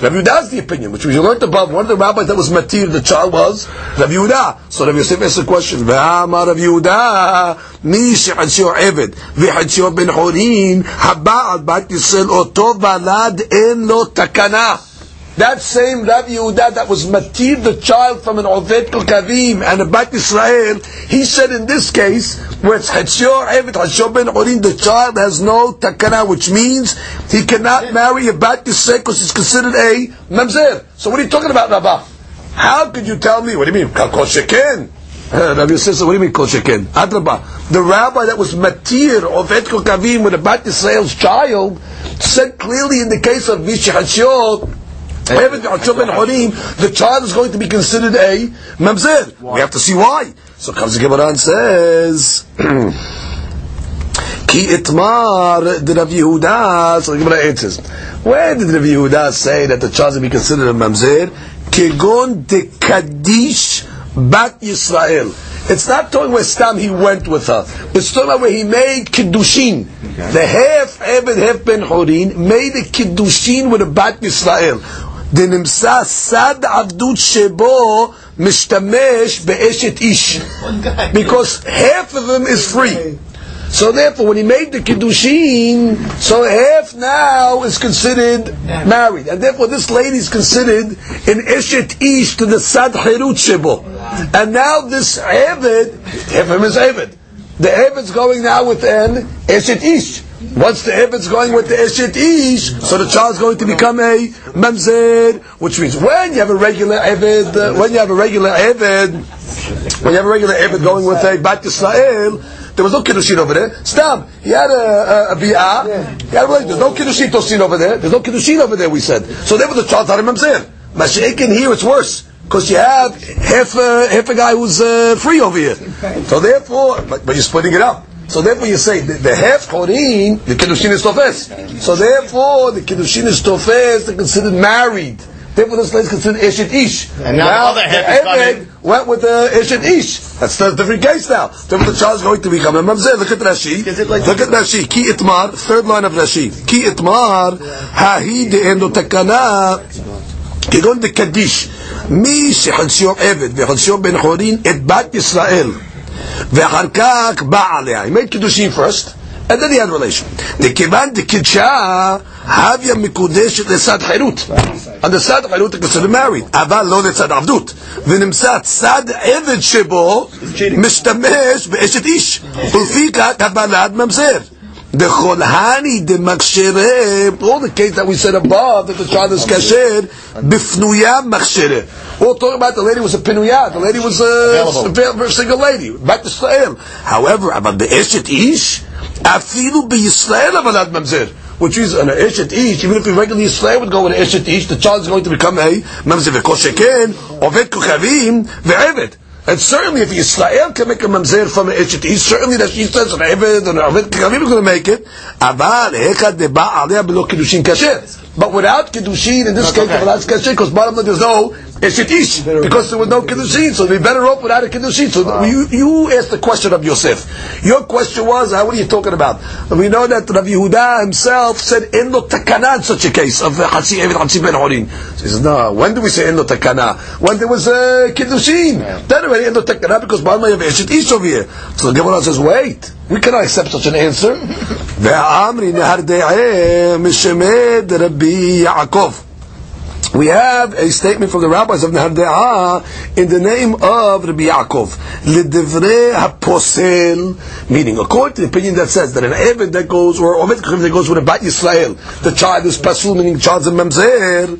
Rav Yehuda the opinion, which we learned above. One of the rabbis that was matir, the child was Rav Yehuda. So Rav Yosef asks the question, V'amar Rav Yehuda, mi she'adsyo Eved, v'hadsyo ben Horin, haba'al Bat Yisrael, oto balad en lo takana. That same Rabbi Yehuda that was matir the child from an Oved Kavim and a Bat Israel, he said in this case, where it's Hatzyor Evet Hatzyor Ben Horin, the child has no takana, which means he cannot marry a Bat Israel because he's considered a Mamzer. So what are you talking about, Rabbah? How could you tell me? What do you mean? Kol Sheken? Uh, Rabbi Yosef, what do you mean Kol Sheken? Adrabah. The rabbi that was matir of Et Kavim with a Bat Yisrael's child said clearly in the case of Vishi Hashiot, the child is going to be considered a mamzer. We have to see why. So comes the Gemara and says, Ki itmar the Rav Yehuda. So the Gemara answers, where did Rav Yehuda say that the child is to be considered a mamzer? Kegon de Kaddish bat Yisrael. It's not talking where Stam he went with her. It's talking about where he made Kiddushin. Okay. The half Ebed, half Ben Horin made a Kiddushin with a Bat Yisrael. דנמצא סד עבדות שבו משתמש באשת איש. Because half of them is free. So therefore, when he made the kiddushin, so half now is considered married, and therefore this lady is considered an eshet ish to the sad herut shebo. And now this eved, half of him is eved. The eved's going now with an eshet ish. Once the eved's going with the eshet ish, so the child's going to become a mamzer, which means when you have a regular eved, uh, when you have a regular eved, when you have a regular eved going with a bat Yisrael, there was no kiddushin over there. Stop. he had a, a, a had a, there's no kiddushin tosin over there. There's no kiddushin over there. We said so. Therefore, the child's not a mamzer. Mashiach here, it's worse because you have half a, half a guy who's uh, free over here. So therefore, but, but, you're splitting it up. So therefore, you say the, the half korin, the kiddushin is tofes. So therefore, the kiddushin is tofes. They're considered married. Therefore, this place is considered Eshet Ish. And now, now the other went with the Eshet Ish. That's the different case now. Therefore, the child is going to become a Mamzer. Look at Rashi. Like Look at Rashi. Ki itmar, third line of Rashi. Ki itmar, hahi de'endo takana, כגון דקדיש, מי שחדשיו עבד וחדשיו בן חורין את בת ישראל ואחר כך בא עליה. He made קידושין first and then he had relation. דכיוון דקדשה הביה מקודשת לצד חירות. Side of חירות היא considered אבל לא לצד עבדות. ונמצא צד עבד שבו משתמש באשת איש. ולפיכך הבלד ממזר. The cholhani the makshere, all the case that we said above that the child is kasher, bifnuya makshere. We're talking about the lady was a pinuya, the lady was a, a, a single lady, back to Israel. However, about the eshet ish, afilu be Yisrael avalad mamzer. Which is an eshet ish, even if we regularly Yisrael would go with an eshet ish, the child is going to become a mamzer. V'kol sheken, ovet kuchavim, ve'evet. And certainly if Yisrael can make a mamzer from an Eshet certainly that she says an Eved and an Aved Kavim is going to make it. Aval, hekad deba below Kiddushin kasher. But without Kiddushin, in this case, okay. without kasher, because bottom line, there's no oh, Yes, it is. Because there was no Kiddushin, so it'd be better off without a Kiddushin. So wow. you, you asked the question of Yosef. Your question was, how, what are you talking about? We know that Rabbi Yehuda himself said, in the takana in such a case of Hatsi Eved Hatsi Ben Horin. So he says, no, when do we say in the takana? When there was a Kiddushin. Yeah. Then already in the takana, because Balma Yav Eshet Ish over here. So the Gemara says, wait, we cannot accept such an answer. Ve'amri nehar de'eh mishemed Rabbi Yaakov we have a statement from the rabbis of Nehar in the name of Rabbi Yaakov. L'divrei haposel, meaning according to the opinion that says that an Eved that goes, or Omed that goes with a Bat Yisrael, the child is pasul, meaning the child is a Mamzer,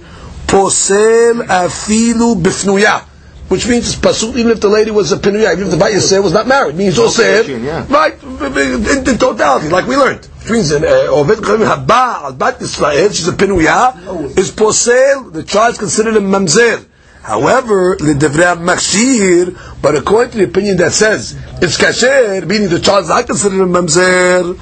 posel afilu bifnuya which means it's pasul even if the lady was a pinuya, even if the Bat Yisrael was not married. It means also yeah. right in, in, totality, like we learned. Means an uh, Oved Haba al Bat Yisrael, she's a pinuya, is posel. The child is considered a mamzer. However, the Devra Makshir, but according to the opinion that says it's kasher, meaning the child is not considered a mamzer,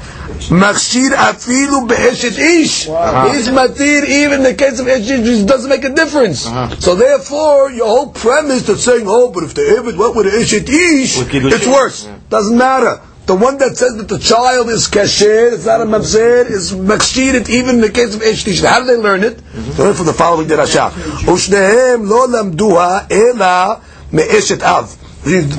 Makshir afilu be'eshet ish. He's matir even in the case of it doesn't make a difference. Uh-huh. So therefore, your whole premise that's saying, oh, but if the Evid went with eshet ish, it's worse. Doesn't matter. The one that says that the child is kasher, it's not a mamzer, is makshirit even in the case of Eshtish. How do they learn it? Mm-hmm. They learn from the following derasha. Ushnehem lo lamduha ela me'eshet av.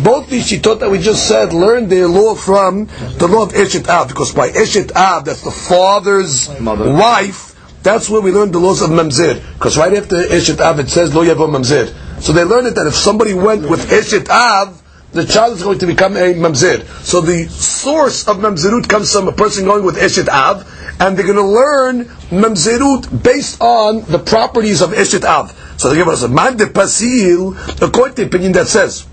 Both these shitot that we just said learned their law from the law of Eshet Av, because by Eshet Av, that's the father's Mother. wife, That's where we learned the laws of mamzer. Because right after Eshet Av, it says lo yavo mamzer. So they learned it that if somebody went with Eshet Av, the child is going to become a mamzer. So the source of mamzerut comes from a person going with eshet av, and they're going to learn mamzerut based on the properties of eshet av. So they give us a man de pasil, according to the opinion that says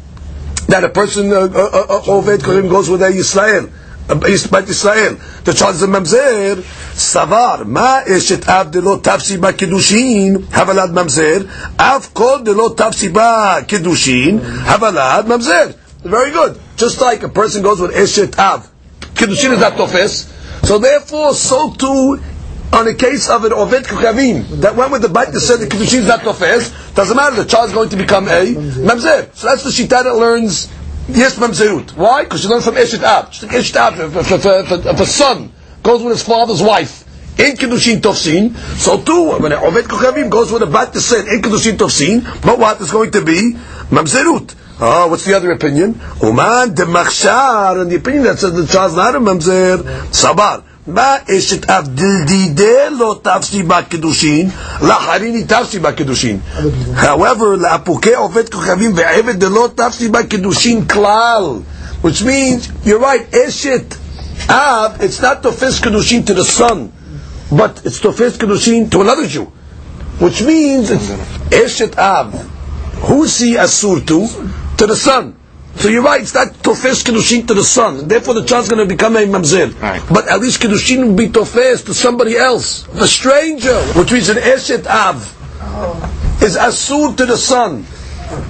that a person uh, uh, uh, uh goes with a Yisrael. Bat Israel, the child is a mamzer, savar, ma eshet av delo tafsi ba kedushin, havalad mamzer, av kol delo tafsi ba kedushin, havalad mamzer. Very good. Just like a person goes with Eshet Av. Kiddushin is not tofes. So therefore, so too, on the case of an Oved Kukavim, that went with the bite that said the Kiddushin is not tofes, doesn't matter, the child is going to become a Mamzer. So that's the Shita that learns Yes, mamzerut. Why? Because she learned from Eshet Ab. Just like Eshet Ab, if, if, if, a son goes with his father's wife, in Kiddushin Tofsin, so too, when an Oved Kochavim goes with a bat to sin in Kiddushin Tofsin, but what is going to be? Mamzerut. Oh, what's the other opinion? Uman de Machshar, and the opinion that says the child's not a Mamzer, Sabar. מה אשת אב דלדידה לא תפסי בקידושין, לאחריני תפסי בקידושין. However, לאפוקי עובד כוכבים ועבד דלא תפסי בקידושין כלל. Which means, you're right, אשת Av, it's not tofes kedushin to the son, but it's tofes kedushin to another Jew, which means it's eshet Av. Who's he asur to? To the son. So you're right, it's not tofes kedushin to the son. Therefore, the child's going to become a mamzer. Right. But at least kedushin will be tofes to somebody else, the stranger, which means an eshet Av oh. is asur to the son.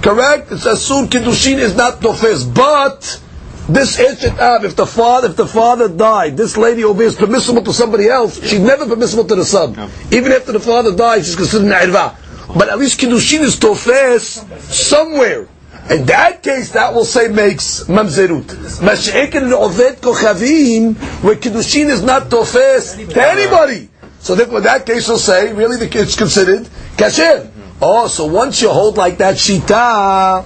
Correct? It's asur kedushin is not tofes, but this Eshet Av, if the father, if the father died, this lady over here is permissible to somebody else. She's never permissible to the son. Even after the father dies, she's considered Na'irva. But at least Kiddushin is Tofes somewhere. In that case, that will say makes Mamzerut. Mash'ekin and Oved Kochavim, where Kiddushin is not Tofes to anybody. So therefore, that case, will say, really, the it's considered Kasher. Oh, so once you hold like that Shita,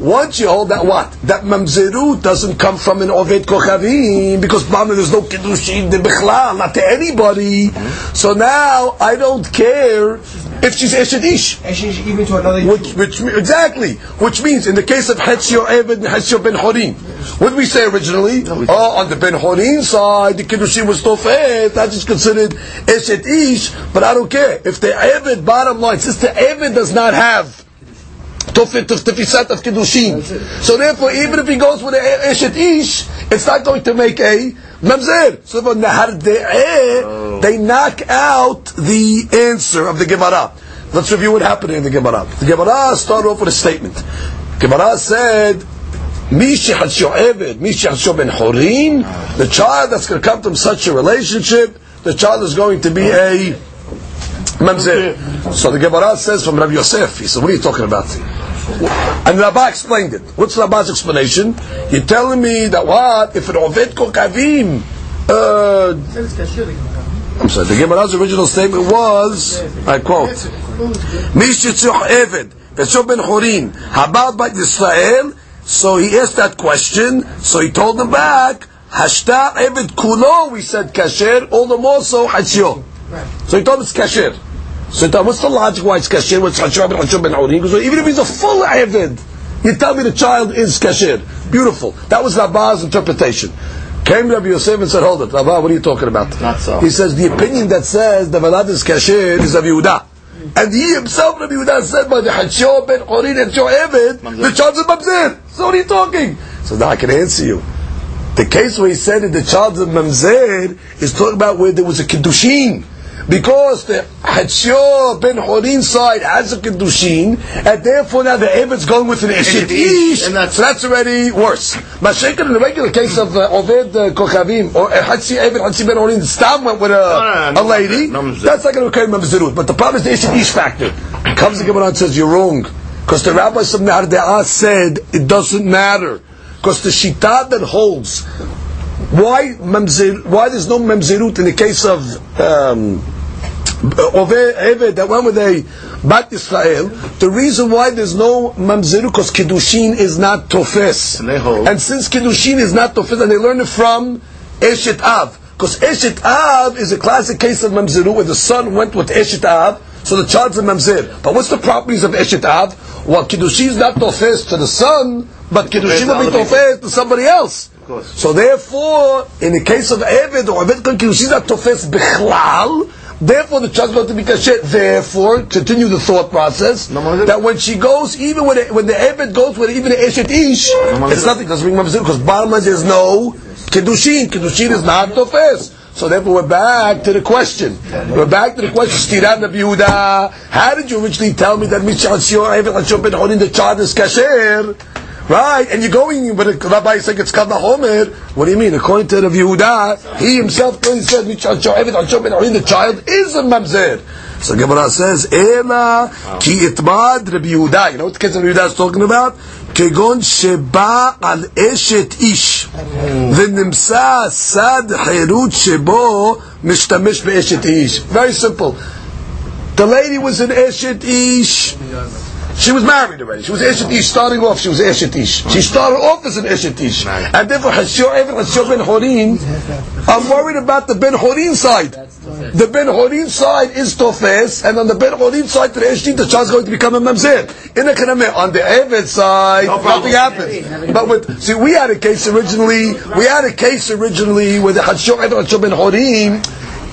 once you hold that what? That mamzerut doesn't come from an oved kochavim because Bama there's no kiddushin de bichlal, not to anybody. Mm-hmm. So now I don't care if she's eshet ish. Even to another Which, which exactly, which means in the case of Hetzio Eved and Hetzio Ben Horin, what did we say originally? Oh, on the Ben Horin side, the kiddushin was tofet. That is considered eshet ish. But I don't care if the Eved. Bottom line, since the Eved does not have tefisat of kiddushin, so therefore even if he goes with a eshet ish, it's not going to make a mamzer. So for nahar de'eh, they knock out the answer of the Gemara. Let's review what happened in the Gemara. The Gemara started off with a statement. Gemara said. מי שחדשו עבד, מי שחדשו בן חורין, the child that's going to come from such a relationship, the child is going to be a Mamzer. So the Gemara says from Rabbi Yosef, he said, what are you talking about? And Rabbi explained it. What's Rabbi's explanation? You're telling me that what? If an Oved Kokavim... Uh, I'm sorry, the Gemara's original statement was, I quote, Mishitzuch Eved, Vesho Ben Chorin, Habad by Israel, so he asked that question, so he told him back, Hashta Eved Kulo, we said kasher, all the more so Hachio. So he told us it's kasher. So what's the logic why it's kasher? What's Hashab ben Hashab ben Uri? Because even if he's a full Eved, you tell me the child is kasher. Beautiful. That was Rabba's interpretation. Came Rabbi Yosef and said, hold it, Rabba, what are you talking about? Not so. He says, the opinion that says the Valad is kasher is of Yehuda. And he himself, Rabbi Yehuda, said, by the Hashab ben Uri and your Eved, the child is Mamzer. So what are you talking? So now I can answer you. The case where he said that the child of Mamzer is talking about where there was a Kiddushin. Because the Hachio ben Chorin side has a Kiddushin, and therefore now the Eved's going with an Eshet Ish, And that's- so that's already worse. Mashaykin in the regular case of uh, Oved uh, Kochavim, or uh, Hatzi Eved, Hatzi ben Chorin, Stam went with a, no, no, a lady, no, no, no. that's not going to occur in Mamzerut. But the problem is the Eshet Ish factor. Comes the Gemara and says, you're wrong. Because the rabbis of said it doesn't matter. Because the Shita that holds, why, mamzer, why there's no Mamzerut in the case of um, Oved Eved that went with a Bat Israel, the reason why there's no Mamzerut because Kiddushin is not Tofes. And they hold. And since Kiddushin is not Tofes, and they learn it from Eshet Av, Because Eshet Av is a classic case of Mamzeru where the son went with Eshet Av, so the child's a Mamzer. But what's the properties of Eshet Av? Well, Kiddushin is not tofes to the son, but Kiddushin will be tofes to somebody else. So therefore, in the case of Eved or Eved Kiddushin is not tofes bichlal, Therefore, the going to be kasher. Therefore, continue the thought process that when she goes, even when it, when the Eved goes with even the Eshet Ish, it's nothing. Doesn't bring mamzer because bottom line there's no kedushin. Kedushin is not tofes. So therefore, we're back to the question. We're back to the question. Stirat Rabbi Yehuda. How did you originally tell me that Mitzvah Shior Eved Lachon Ben Honin the child is kasher? Right, and you're going, but the rabbi is saying it's Kal Homer. What do you mean? According to Rav Yehuda, he himself clearly said, the child is a mamzer. So Gemara says, Ela ki itmad Rabbi Yehuda. You know what the case of Rabbi Yehuda is talking about? כגון שבא על אשת איש ונמצא סד חירות שבו משתמש באשת איש. Very simple. The lady was an אשת איש. She was married already. She was Eshet Ish. Starting off, she was Eshet Ish. She started off as an Eshet Ish. And therefore, Hashio Even Hashio Ben Horin, I'm worried about the Ben Horin side. The Ben Horin side is Tofes, and on the Ben Horin side to the Eshet the child is going to become a Mamzer. In the Kanameh, on the Evet side, no nothing happens. But with, see, we had a case originally, we had a case originally with the Hashio Even Hashio Ben Horin,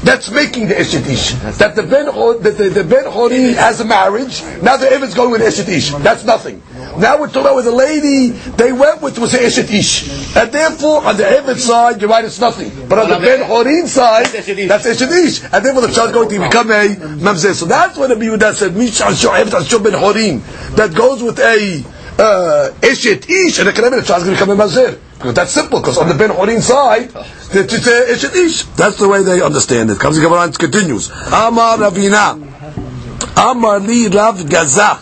that's making the Eshet Ish. That the Ben, that the, the Ben Horin has a marriage, now the Evet's going with Eshet Ish. That's nothing. Now we're talking about with the lady they went with was Eshet Ish. And therefore, on the Evet side, you're right, it's nothing. But on the Ben Horin side, that's Eshet Ish. And therefore the child's going to become a Mamzeh. So that's what the Yehuda said, Mishal Sho'ev Tasho Ben Horin. That goes with a uh, Eshet Ish, and the child's going to become a Mamzeh. That's simple, because on the Ben Horin side. That's the way they understand it. Comes the it continues. Amar Ravina. Amar li Rav Gaza.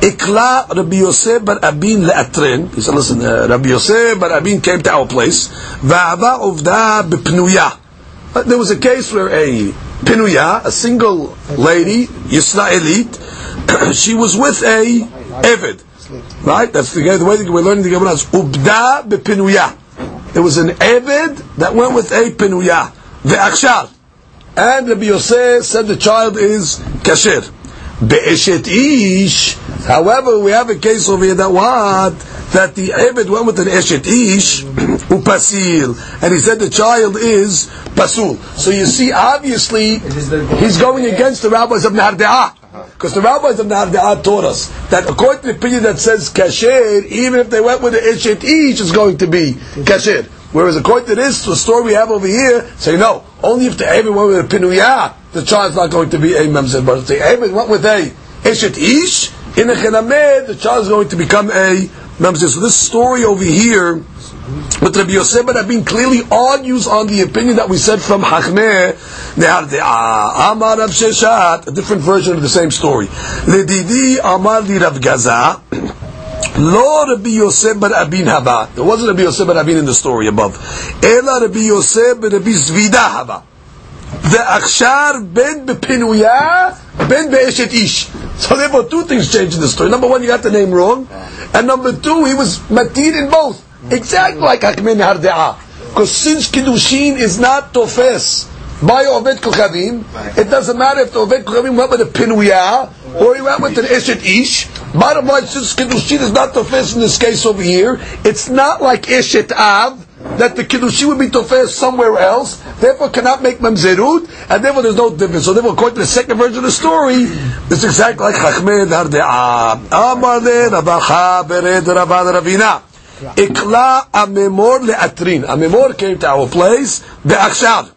Ikla Rabbi Yosef bar Abin le'atren. He said, listen, uh, Rabbi Yosef bar Abin came to our place. Va'ava uvda b'pnuya. There was a case where a Pinuya, a single lady, Yisraelit, she was with a Evid. Right? That's the, the way we're learning the Gemara is Ubda bepinuya. It was an Eved that went with a Pinuya. Ve'achshar. And Rabbi Yosef said the child is kasher. Be'eshet ish. However, we have a case over here that what? That the Eved went with an Eshet ish, upasil. And he said the child is pasul. So you see, obviously, he's going against the rabbis of Narde'ah. Because the rabbis of Nahar taught us that according to the opinion that says kasher, even if they went with the ishet each is going to be kasher. Whereas according to this, the story we have over here, say no, only if the Evid went with a pinuyah, the child's not going to be a memzer. But if the went with a ishet ish, in a chenamed, the child is going to become a memzer. So this story over here, but Rabbi Yosef Ben Abin clearly argues on the opinion that we said from Hachmeh, uh, Amar Rav Sheshet, a different version of the same story. Ledidi Amar Li Rav Gaza, Lo Rabbi Yosef Ben Abin Haba. There wasn't Rabbi Yosef Ben Abin in the story above. Ela Rabbi Yosef Ben Rabbi Zvida Haba. The ועכשיו בין בפינויה, בין באשת Ish. So therefore two things change in the story. Number one, you got the name wrong. And number two, he was matir in both. Exactly like Hakmin Harde'ah. Because since Kiddushin is not tofes by Oved Kochavim, it doesn't matter if the Oved Kochavim went with a Pinuya or he went with an Eshet Ish. Bottom line, since Kiddushin is not tofes in this case over here, it's not like Eshet Av, that the Kiddushin would be tofes somewhere else, therefore cannot make Mamzerut, and therefore there's no difference. So therefore, according to the second version of the story, it's exactly like Chachmed Harde'ah. Amar le bered Ravina. Ikla amemor le'atrin. Amemor came to our place, be'achshav.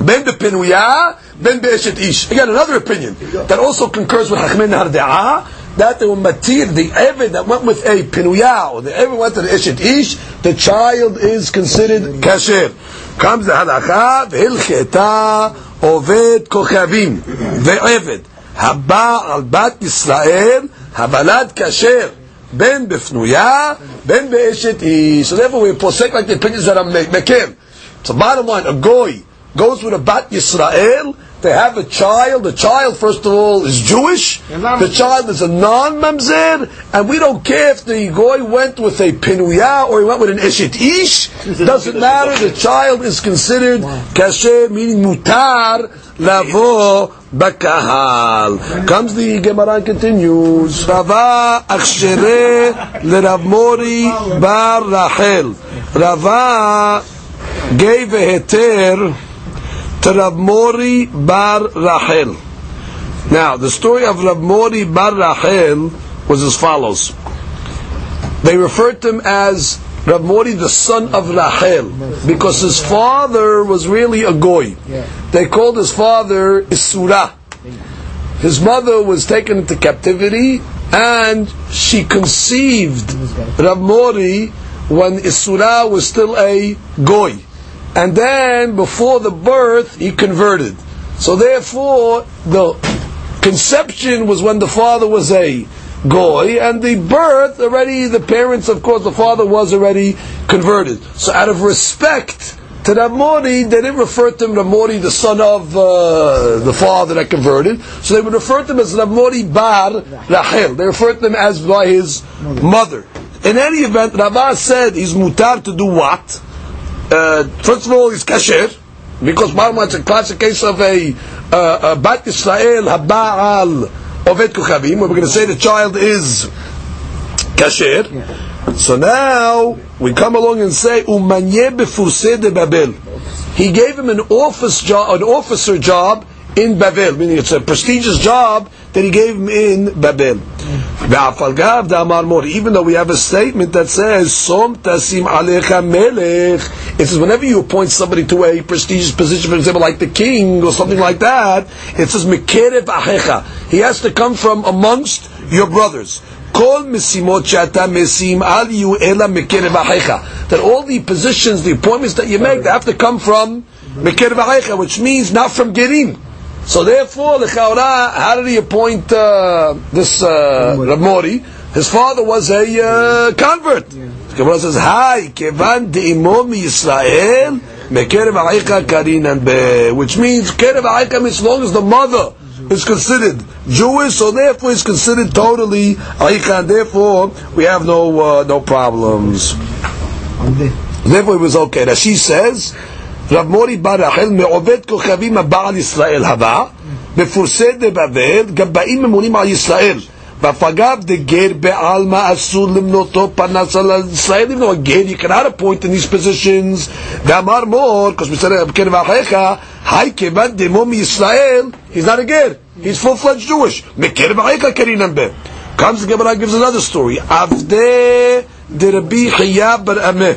Ben be'pinuya, ben be'eshet ish. Again, another opinion that also concurs with Hachmin Harde'ah, that the matir, the Evid that went with a pinuya, or the Evid went to the eshet ish, the child is considered kasher. Comes the halacha, v'hilcheta oved kochavim, ve'eved, haba al bat Yisrael, habalad kasher. Ben befnuya, ben be'eshet. So therefore we posek like the opinions that I'm making. So bottom line, a goy goes with a bat Yisrael, they have a child. The child, first of all, is Jewish. The child is a non-mamzer, and we don't care if the goy went with a pinuya or he went with an eshet ish. Doesn't matter. The child is considered kasher, meaning mutar lavo bakahal. Comes the Gemara and continues. Rava akshere lerav Mori bar Rachel. Rava gave a heter to Rav Mori bar Rachel. Now, the story of Rav Mori bar Rachel was as follows. They referred to him as Rav Mori, the son of Rachel, because his father was really a goy. They called his father Isura. His mother was taken into captivity, and she conceived Rav Mori when Isura was still a goy. And then, before the birth, he converted. So therefore, the conception was when the father was a goy, and the birth already, the parents, of course, the father was already converted. So out of respect to Ramori, they didn't refer to him Ramori, the son of uh, the father that converted. So they would refer to him as Ramori Bar Rachel. They referred to him as by his mother. In any event, Rava said he's mutar to do what? Uh, first of all, he's kasher, because Marma, is a classic case of a, uh, Bat Israel, Haba'al, Oved Kuchavim, we're going to say the child is kasher. So now we come along and say umanye befuse de Babel. He gave him an office job, an officer job in Babel, meaning it's a prestigious job that he gave him in Babel. Even though we have a statement that says Som tasim alecha melech, it says whenever you appoint somebody to a prestigious position, for example, like the king or something like that, it says ahecha. He has to come from amongst your brothers. That all the positions, the appointments that you make, they have to come from mikerev ahecha, which means not from gerim. So therefore, the Chaura, how did he appoint uh, this uh, Ramori? His father was a uh, convert. The Gemara says, "Hi, kevan deimo Yisrael mekerev a'icha karinan be," which means kerev a'icha means as long as the mother is considered Jewish, so therefore it's considered totally a'icha, and therefore we have no uh, no problems. Therefore, it was okay. Rashi says. רב מורי בר רחל מעובד כוכבים הבעל ישראל הבא, מפורסם בבבל, גם באים ממונים על ישראל. ואף דגר בעלמא אסור למנותו פרנס על ישראל, though a ger you cannot appoint in these ואמר מור, because מסתכל בקרב אחיך, היי כיוון דמו מישראל, he's not a ger, he's full-fledged Jewish, מקרב אחיך קרינן בה. comes the Gemara gives another story, עבדי דרבי חייא בר עמה,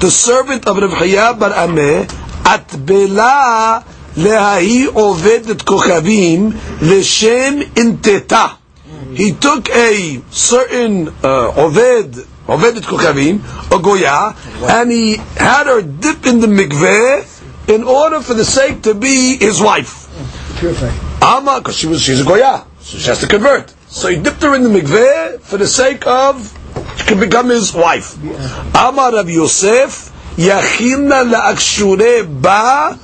the servant of Rabbi חייא בר עמה, אטבלה לההיא עובדת כוכבים לשם אינטטה. He took a certain uh, עובד, עובדת כוכבים, a goya, and he had her dip in the mikveh in order for the sake to be his wife. Ama, because she was she's a goya, so she has to convert. So he dipped her in the mikveh for the sake of she could become his wife. Amar Rav Yosef, La'akshure ba.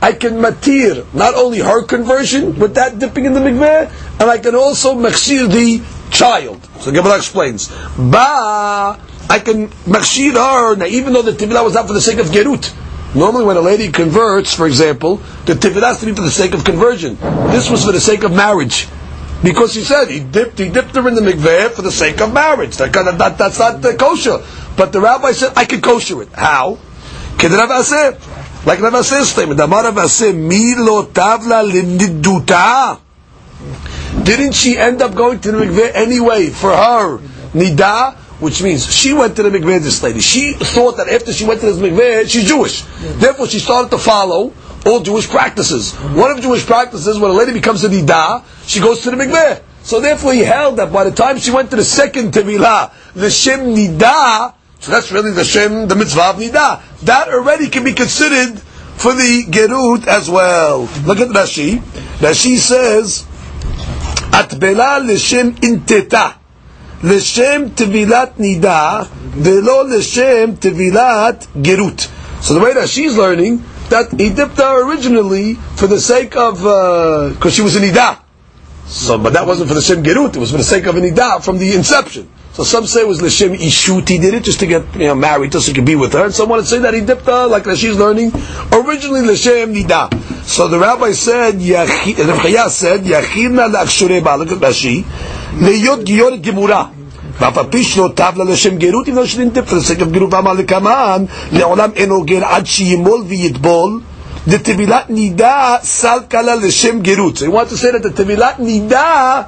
I can matir not only her conversion with that dipping in the mikveh, and I can also machshir the child. So Gemara explains. Ba, I can machshir her, now even though the tivila was not for the sake of gerut. Normally when a lady converts, for example, the tivila has to be for the sake of conversion. This was for the sake of marriage. Because he said he dipped, he dipped her in the mikveh for the sake of marriage. That, that, that's not uh, kosher. But the rabbi said, I can kosher it. How? Like Rav Aseh's statement, Amar Rav Aseh, mi lo tavla liniduta. Didn't she end up going to the mikveh anyway for her nida? Which means she went to the mikveh, this lady. She thought that after she went to this mikveh, she's Jewish. Therefore, she started to follow all Jewish practices. One of Jewish practices, when a lady becomes a nida, she goes to the mikveh. So therefore, he held that by the time she went to the second tevilah, the shem nida, so that's really the shem, the mitzvah of nida. That already can be considered for the gerut as well. Look at Rashi. Rashi says, "Atbela l'shem inteta, l'shem tevilat nida, velo l'shem tevilat gerut." So the way that she's learning, that he dipped her originally for the sake of because uh, she was an ida. So, but that wasn't for the shem gerut; it was for the sake of an ida from the inception. So some say it was l'shem ishut. He did it just to get you know married, just so he could be with her. And some want to say that he dipped her like that she's learning originally l'shem nida. So the rabbi said, Rav said, "Yachina la'akshure Look at Rashi, leyot giyoret gemura. ואף על פי שלא טב לה לשם גרות, אם לא שנינטף for the sake of גרות, ואמר לקמן, לעולם אינו גר עד שימול ויטבול, דתבילת נידה סלקה לה לשם גרות. So he wants to say that the תבילת נידה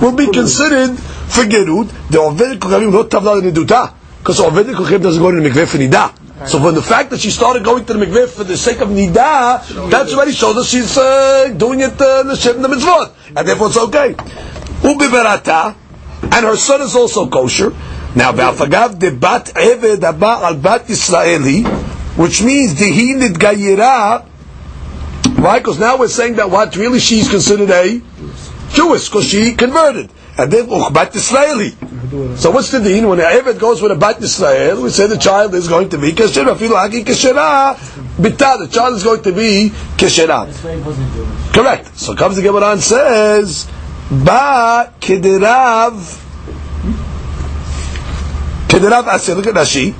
will be considered for gerut. The Oved Kochavim not Tavla Niduta. Because Oved Kochavim doesn't go to the mikveh for Nida. So from the fact that she started going to the mikveh for the sake of Nida, that's already shows us she's uh, doing it uh, the Shem the Mitzvot. And therefore it's okay. Ubiberata, and her son is also kosher. Now, Ba'afagav de bat eved haba al bat yisraeli, which means dehi nidgayira. Right? Because now we're saying that what really she's considered a Jewish because she converted, and then oh, uchbat Israeli. So what's the deen when the Eved goes with a bat Israel? We say the child is going to be keshera. Filo haki keshera bita. The child is going to be keshera. Correct. So comes the Gemara and says. Ba kederav kederav asir. Look at Rashi.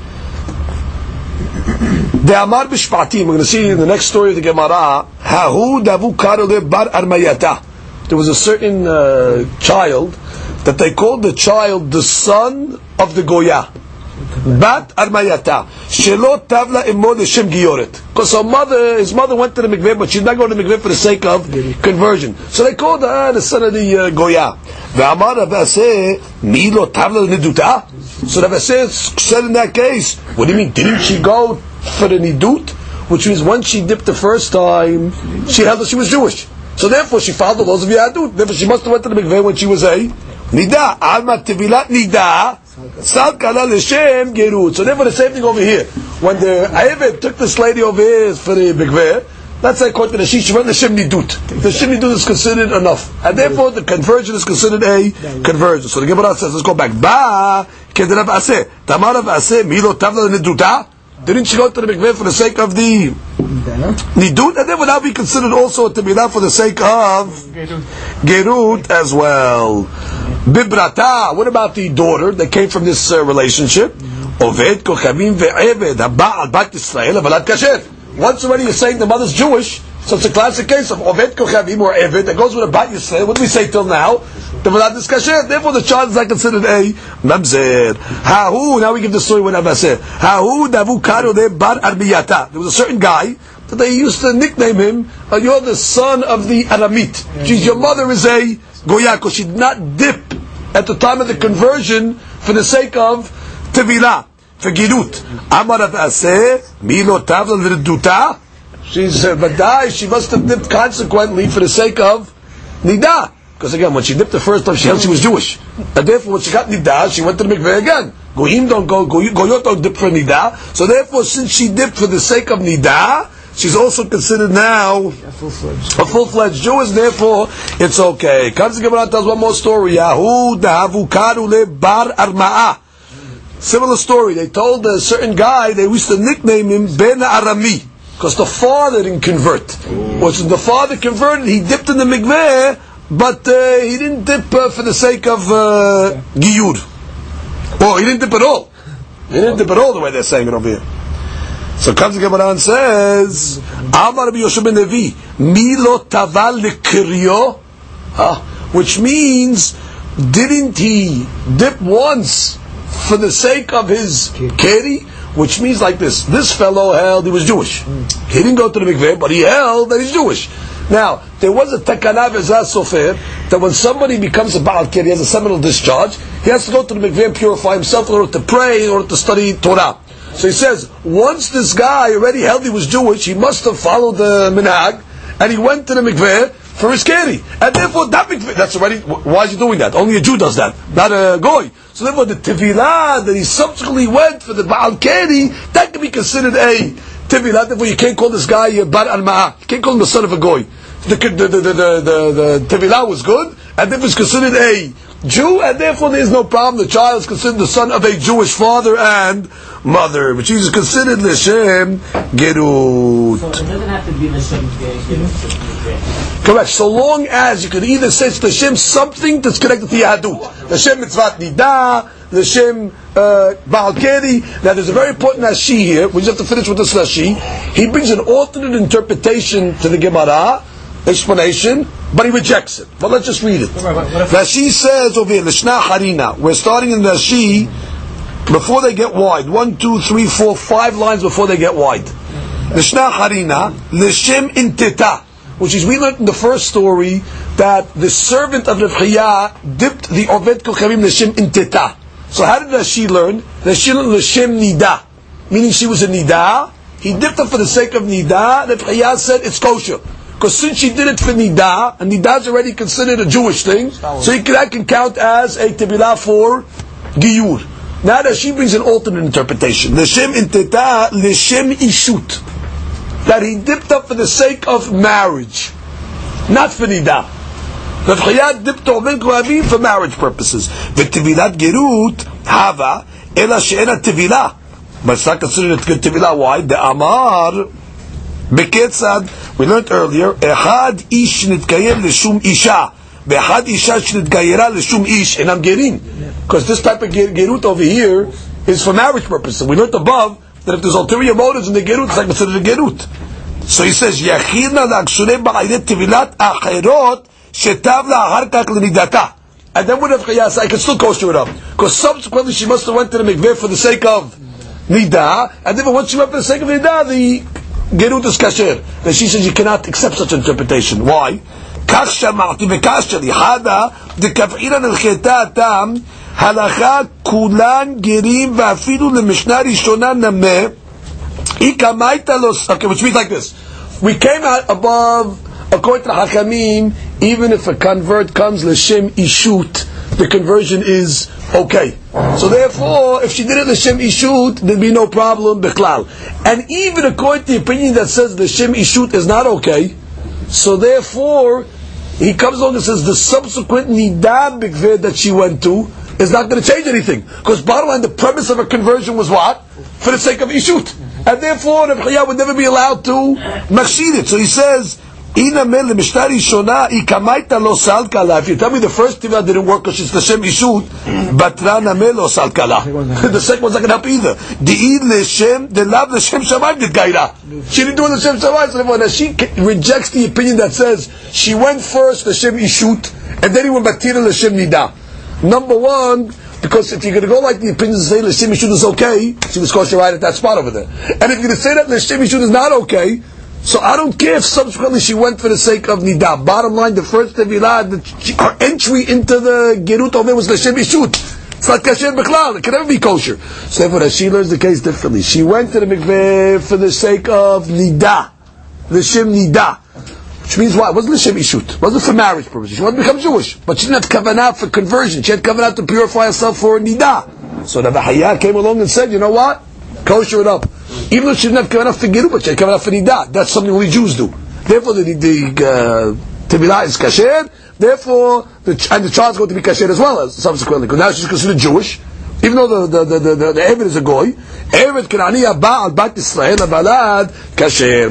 The Amar b'shpatim. We're going to see in the next story of the Gemara. Hahu davu karole bar armayata. There was a certain uh, child that they called the child the son of the Goya. Bat Armayata. Shelo Tavla Imo Shem Gioret. Because her mother, his mother went to the mikveh, but she's not going to the mikveh for the sake of conversion. So they called her the son of the uh, Goya. Ve'amar Rabaseh, Milo Tavla Niduta. So Rabaseh said in that case, what do you mean, didn't she go for the Nidut? Which means once she dipped the first time, she held that she was Jewish. So therefore she followed the laws of Yadut. Therefore she must have went to the mikveh when she was a Nida. Alma Tevilat Nida. Sal kala l'shem gerut. So therefore the same thing over here. When the Ayeved took this lady over here for the Bigveh, that's like quote the Shish, the Shem Nidut. The Shem Nidut is considered enough. And therefore the conversion is considered a conversion. So the Gemara says, let's go back. Ba, kederav aseh. Tamarav aseh, milo tavla niduta. Didn't she go to the mikveh for the sake of the nidut? And then would now be considered also to be that for the sake of gerut as well. Bibrata. What about the daughter that came from this uh, relationship? Oved kochavim ve'eved haba bat Yisrael avalat kasher. Once already you're saying the mother's Jewish, so it's a classic case of Oved kochavim or Eved that goes with a bat Yisrael. What do we say till now? The Valat is kasher. Therefore, the child is not considered a mamzer. Hahu. Now we give the story what Abba said. Hahu davu karo de bar arbiyata. There was a certain guy that they used to nickname him. Uh, you're the son of the Aramit. Geez, your mother is a Goya because she did not dip at the time of the conversion for the sake of Tevilah, for Girut. Amar Aseh, Milo Tavla Virduta. She's uh, Badai, she must have dipped consequently for the sake of Nida. Because again, when she dipped the first time, she held she was Jewish. And therefore, when she got Nida, she went to the mikveh again. Goyim don't go, Goyot don't dip for Nida. So therefore, since she dipped for the sake of Nida, she's also considered now a full-fledged Jew, and therefore it's okay. Comes the Gemara tells one more story. Bar arma'a. Similar story. They told a certain guy they used to nickname him Ben Arami because the father didn't convert. Was the father converted? He dipped in the mikveh, but uh, he didn't dip uh, for the sake of uh, giyur. Or he didn't dip at all. He didn't dip at all the way they're saying it over here. So comes the Gemara and says, Amar Yosef ben Levi, Milo taval lekiryo, ah, which means, didn't he dip once for the sake of his keri? Which means like this, this fellow held he was Jewish. He didn't go to the mikveh, but he held that he's Jewish. Now, there was a takana v'zah sofer that when somebody becomes a Baal Keri, he has a seminal discharge, he has to go to the mikveh and purify himself in order to pray, in order to study Torah. So he says, once this guy already held he was Jewish, he must have followed the minhag, and he went to the mikveh for his keri. And therefore, that mikveh, that's already, why is he doing that? Only a Jew does that, not a goy. So therefore, the tevilah that he subsequently went for the Baal keri, that can be considered a tevilah. Therefore, you can't call this guy a bar al ma'ah. You can't call him the son of a goy. The, the, the, the, the, the, the tevilah was good, and therefore it's considered a Jew, and therefore there is no problem. The child is considered the son of a Jewish father and mother, but is considered Lishem Gerut. So it doesn't have to be Lishem Gerut. Correct. So long as you could either say it's Lishem something that's connected to Yahadut. Lishem Mitzvat Nida, Lishem uh, Baal Keri. Now there's a very important Rashi here. We just have to finish with this Rashi. He brings an alternate interpretation to the Gemara explanation, but he rejects it. But let's just read it. Rashi says over here, Lishna Harina. We're starting in Rashi before they get wide. One, two, three, four, five lines before they get wide. Lishna Harina, Lishem Intita. Which is, we learned in the first story that the servant of Rav dipped the Oved Kochavim Lishem Intita. So how did Rashi learn? Rashi learned Lishem Nida. Meaning she was a Nida. He dipped her for the sake of Nida. Rav said it's kosher. Because since she did it for Nida, and Nida is already considered a Jewish thing, so you can, that can count as a Tebilah for Giyur. Now that she brings an alternate interpretation. L'shem inteta, l'shem ishut. That he dipped up for the sake of marriage. Not for Nida. That Chayat dipped on Ben for marriage purposes. V'tevilat gerut, hava, ela she'ena tevilah. But it's not considered a tevilah. Why? The amar, beketzad, we learned earlier, אחד איש שנתקיים לשום אישה, ואחד אישה שנתגיירה לשום איש, אינם גרים. Because this type of gerut over here is for marriage purposes. We learned above that if there's ulterior motives in the gerut, it's like considered a gerut. So he says, יכינה להקשורי בעלי טבילת אחרות, שתב לה אחר כך לנידתה. And then what if Chayas, I can still kosher it up. Because subsequently she must have went to the mikveh for the sake of Nida, and then once she went for the sake of Nida, the Gerut is kasher. Then she says you cannot accept such interpretation. Why? כך שמעתי בקשר לי, חדה דקבעירה נלכתה הטעם, הלכה כולן גרים ואפילו למשנה ראשונה נמה, היא קמייתא לו, okay, which means like this, we came out above, according to the Hakamim, even if a convert comes l'shem ishut, the conversion is okay. So therefore, if she did it l'shem ishut, there'd be no problem b'klal. And even according to the opinion that says the l'shem ishut is not okay, so therefore, he comes along and says the subsequent nidah bigved that she went to is not going to change anything. Because bottom line, the premise of her conversion was what? For the sake of ishut. And therefore, Reb Chaya would never be allowed to machshir it. So he says, Ina mele mishtari shona ikamaita lo sal kala. If you tell me the first tiva didn't work because it's the shem ishut, batrana me lo sal kala. The second one's not going to help either. Di'id leshem, the love leshem shamayim did gaira. She didn't do it leshem shamayim. So therefore, she rejects the opinion that says she went first leshem ishut, and then he went batira leshem nida. Number one, because if you're going to go like the opinions and say Lishem Ishut is okay, she was kosher right at that spot over there. And if you're going to say that Lishem Ishut is not okay, so I don't care if subsequently she went for the sake of Nida. Bottom line, the first Tevilah, her entry into the Gerut Omer was Lishem Ishut. It's not kasher b'klal. It can never be kosher. So therefore, she learns the case differently. She went to the mikveh for the sake of nida, l'shem nida, which means what? It wasn't l'shem ishut. It wasn't for marriage purposes. She wanted to become Jewish, but she didn't have kavanah for conversion. She had kavanah to purify herself for nida. So the Bahaya came along and said, you know what? Kosher it up. Even though she didn't have kavanah for gerut, but she had kavanah for nida. That's something only Jews do. Therefore, the, the uh, Tevilah is kasher. Therefore, the, and the child's going to be kasher as well as subsequently, because now she's considered Jewish. Even though the the the the, the Eved is a goy, Eved Kanani Baal Bat Israel Balad Kasher.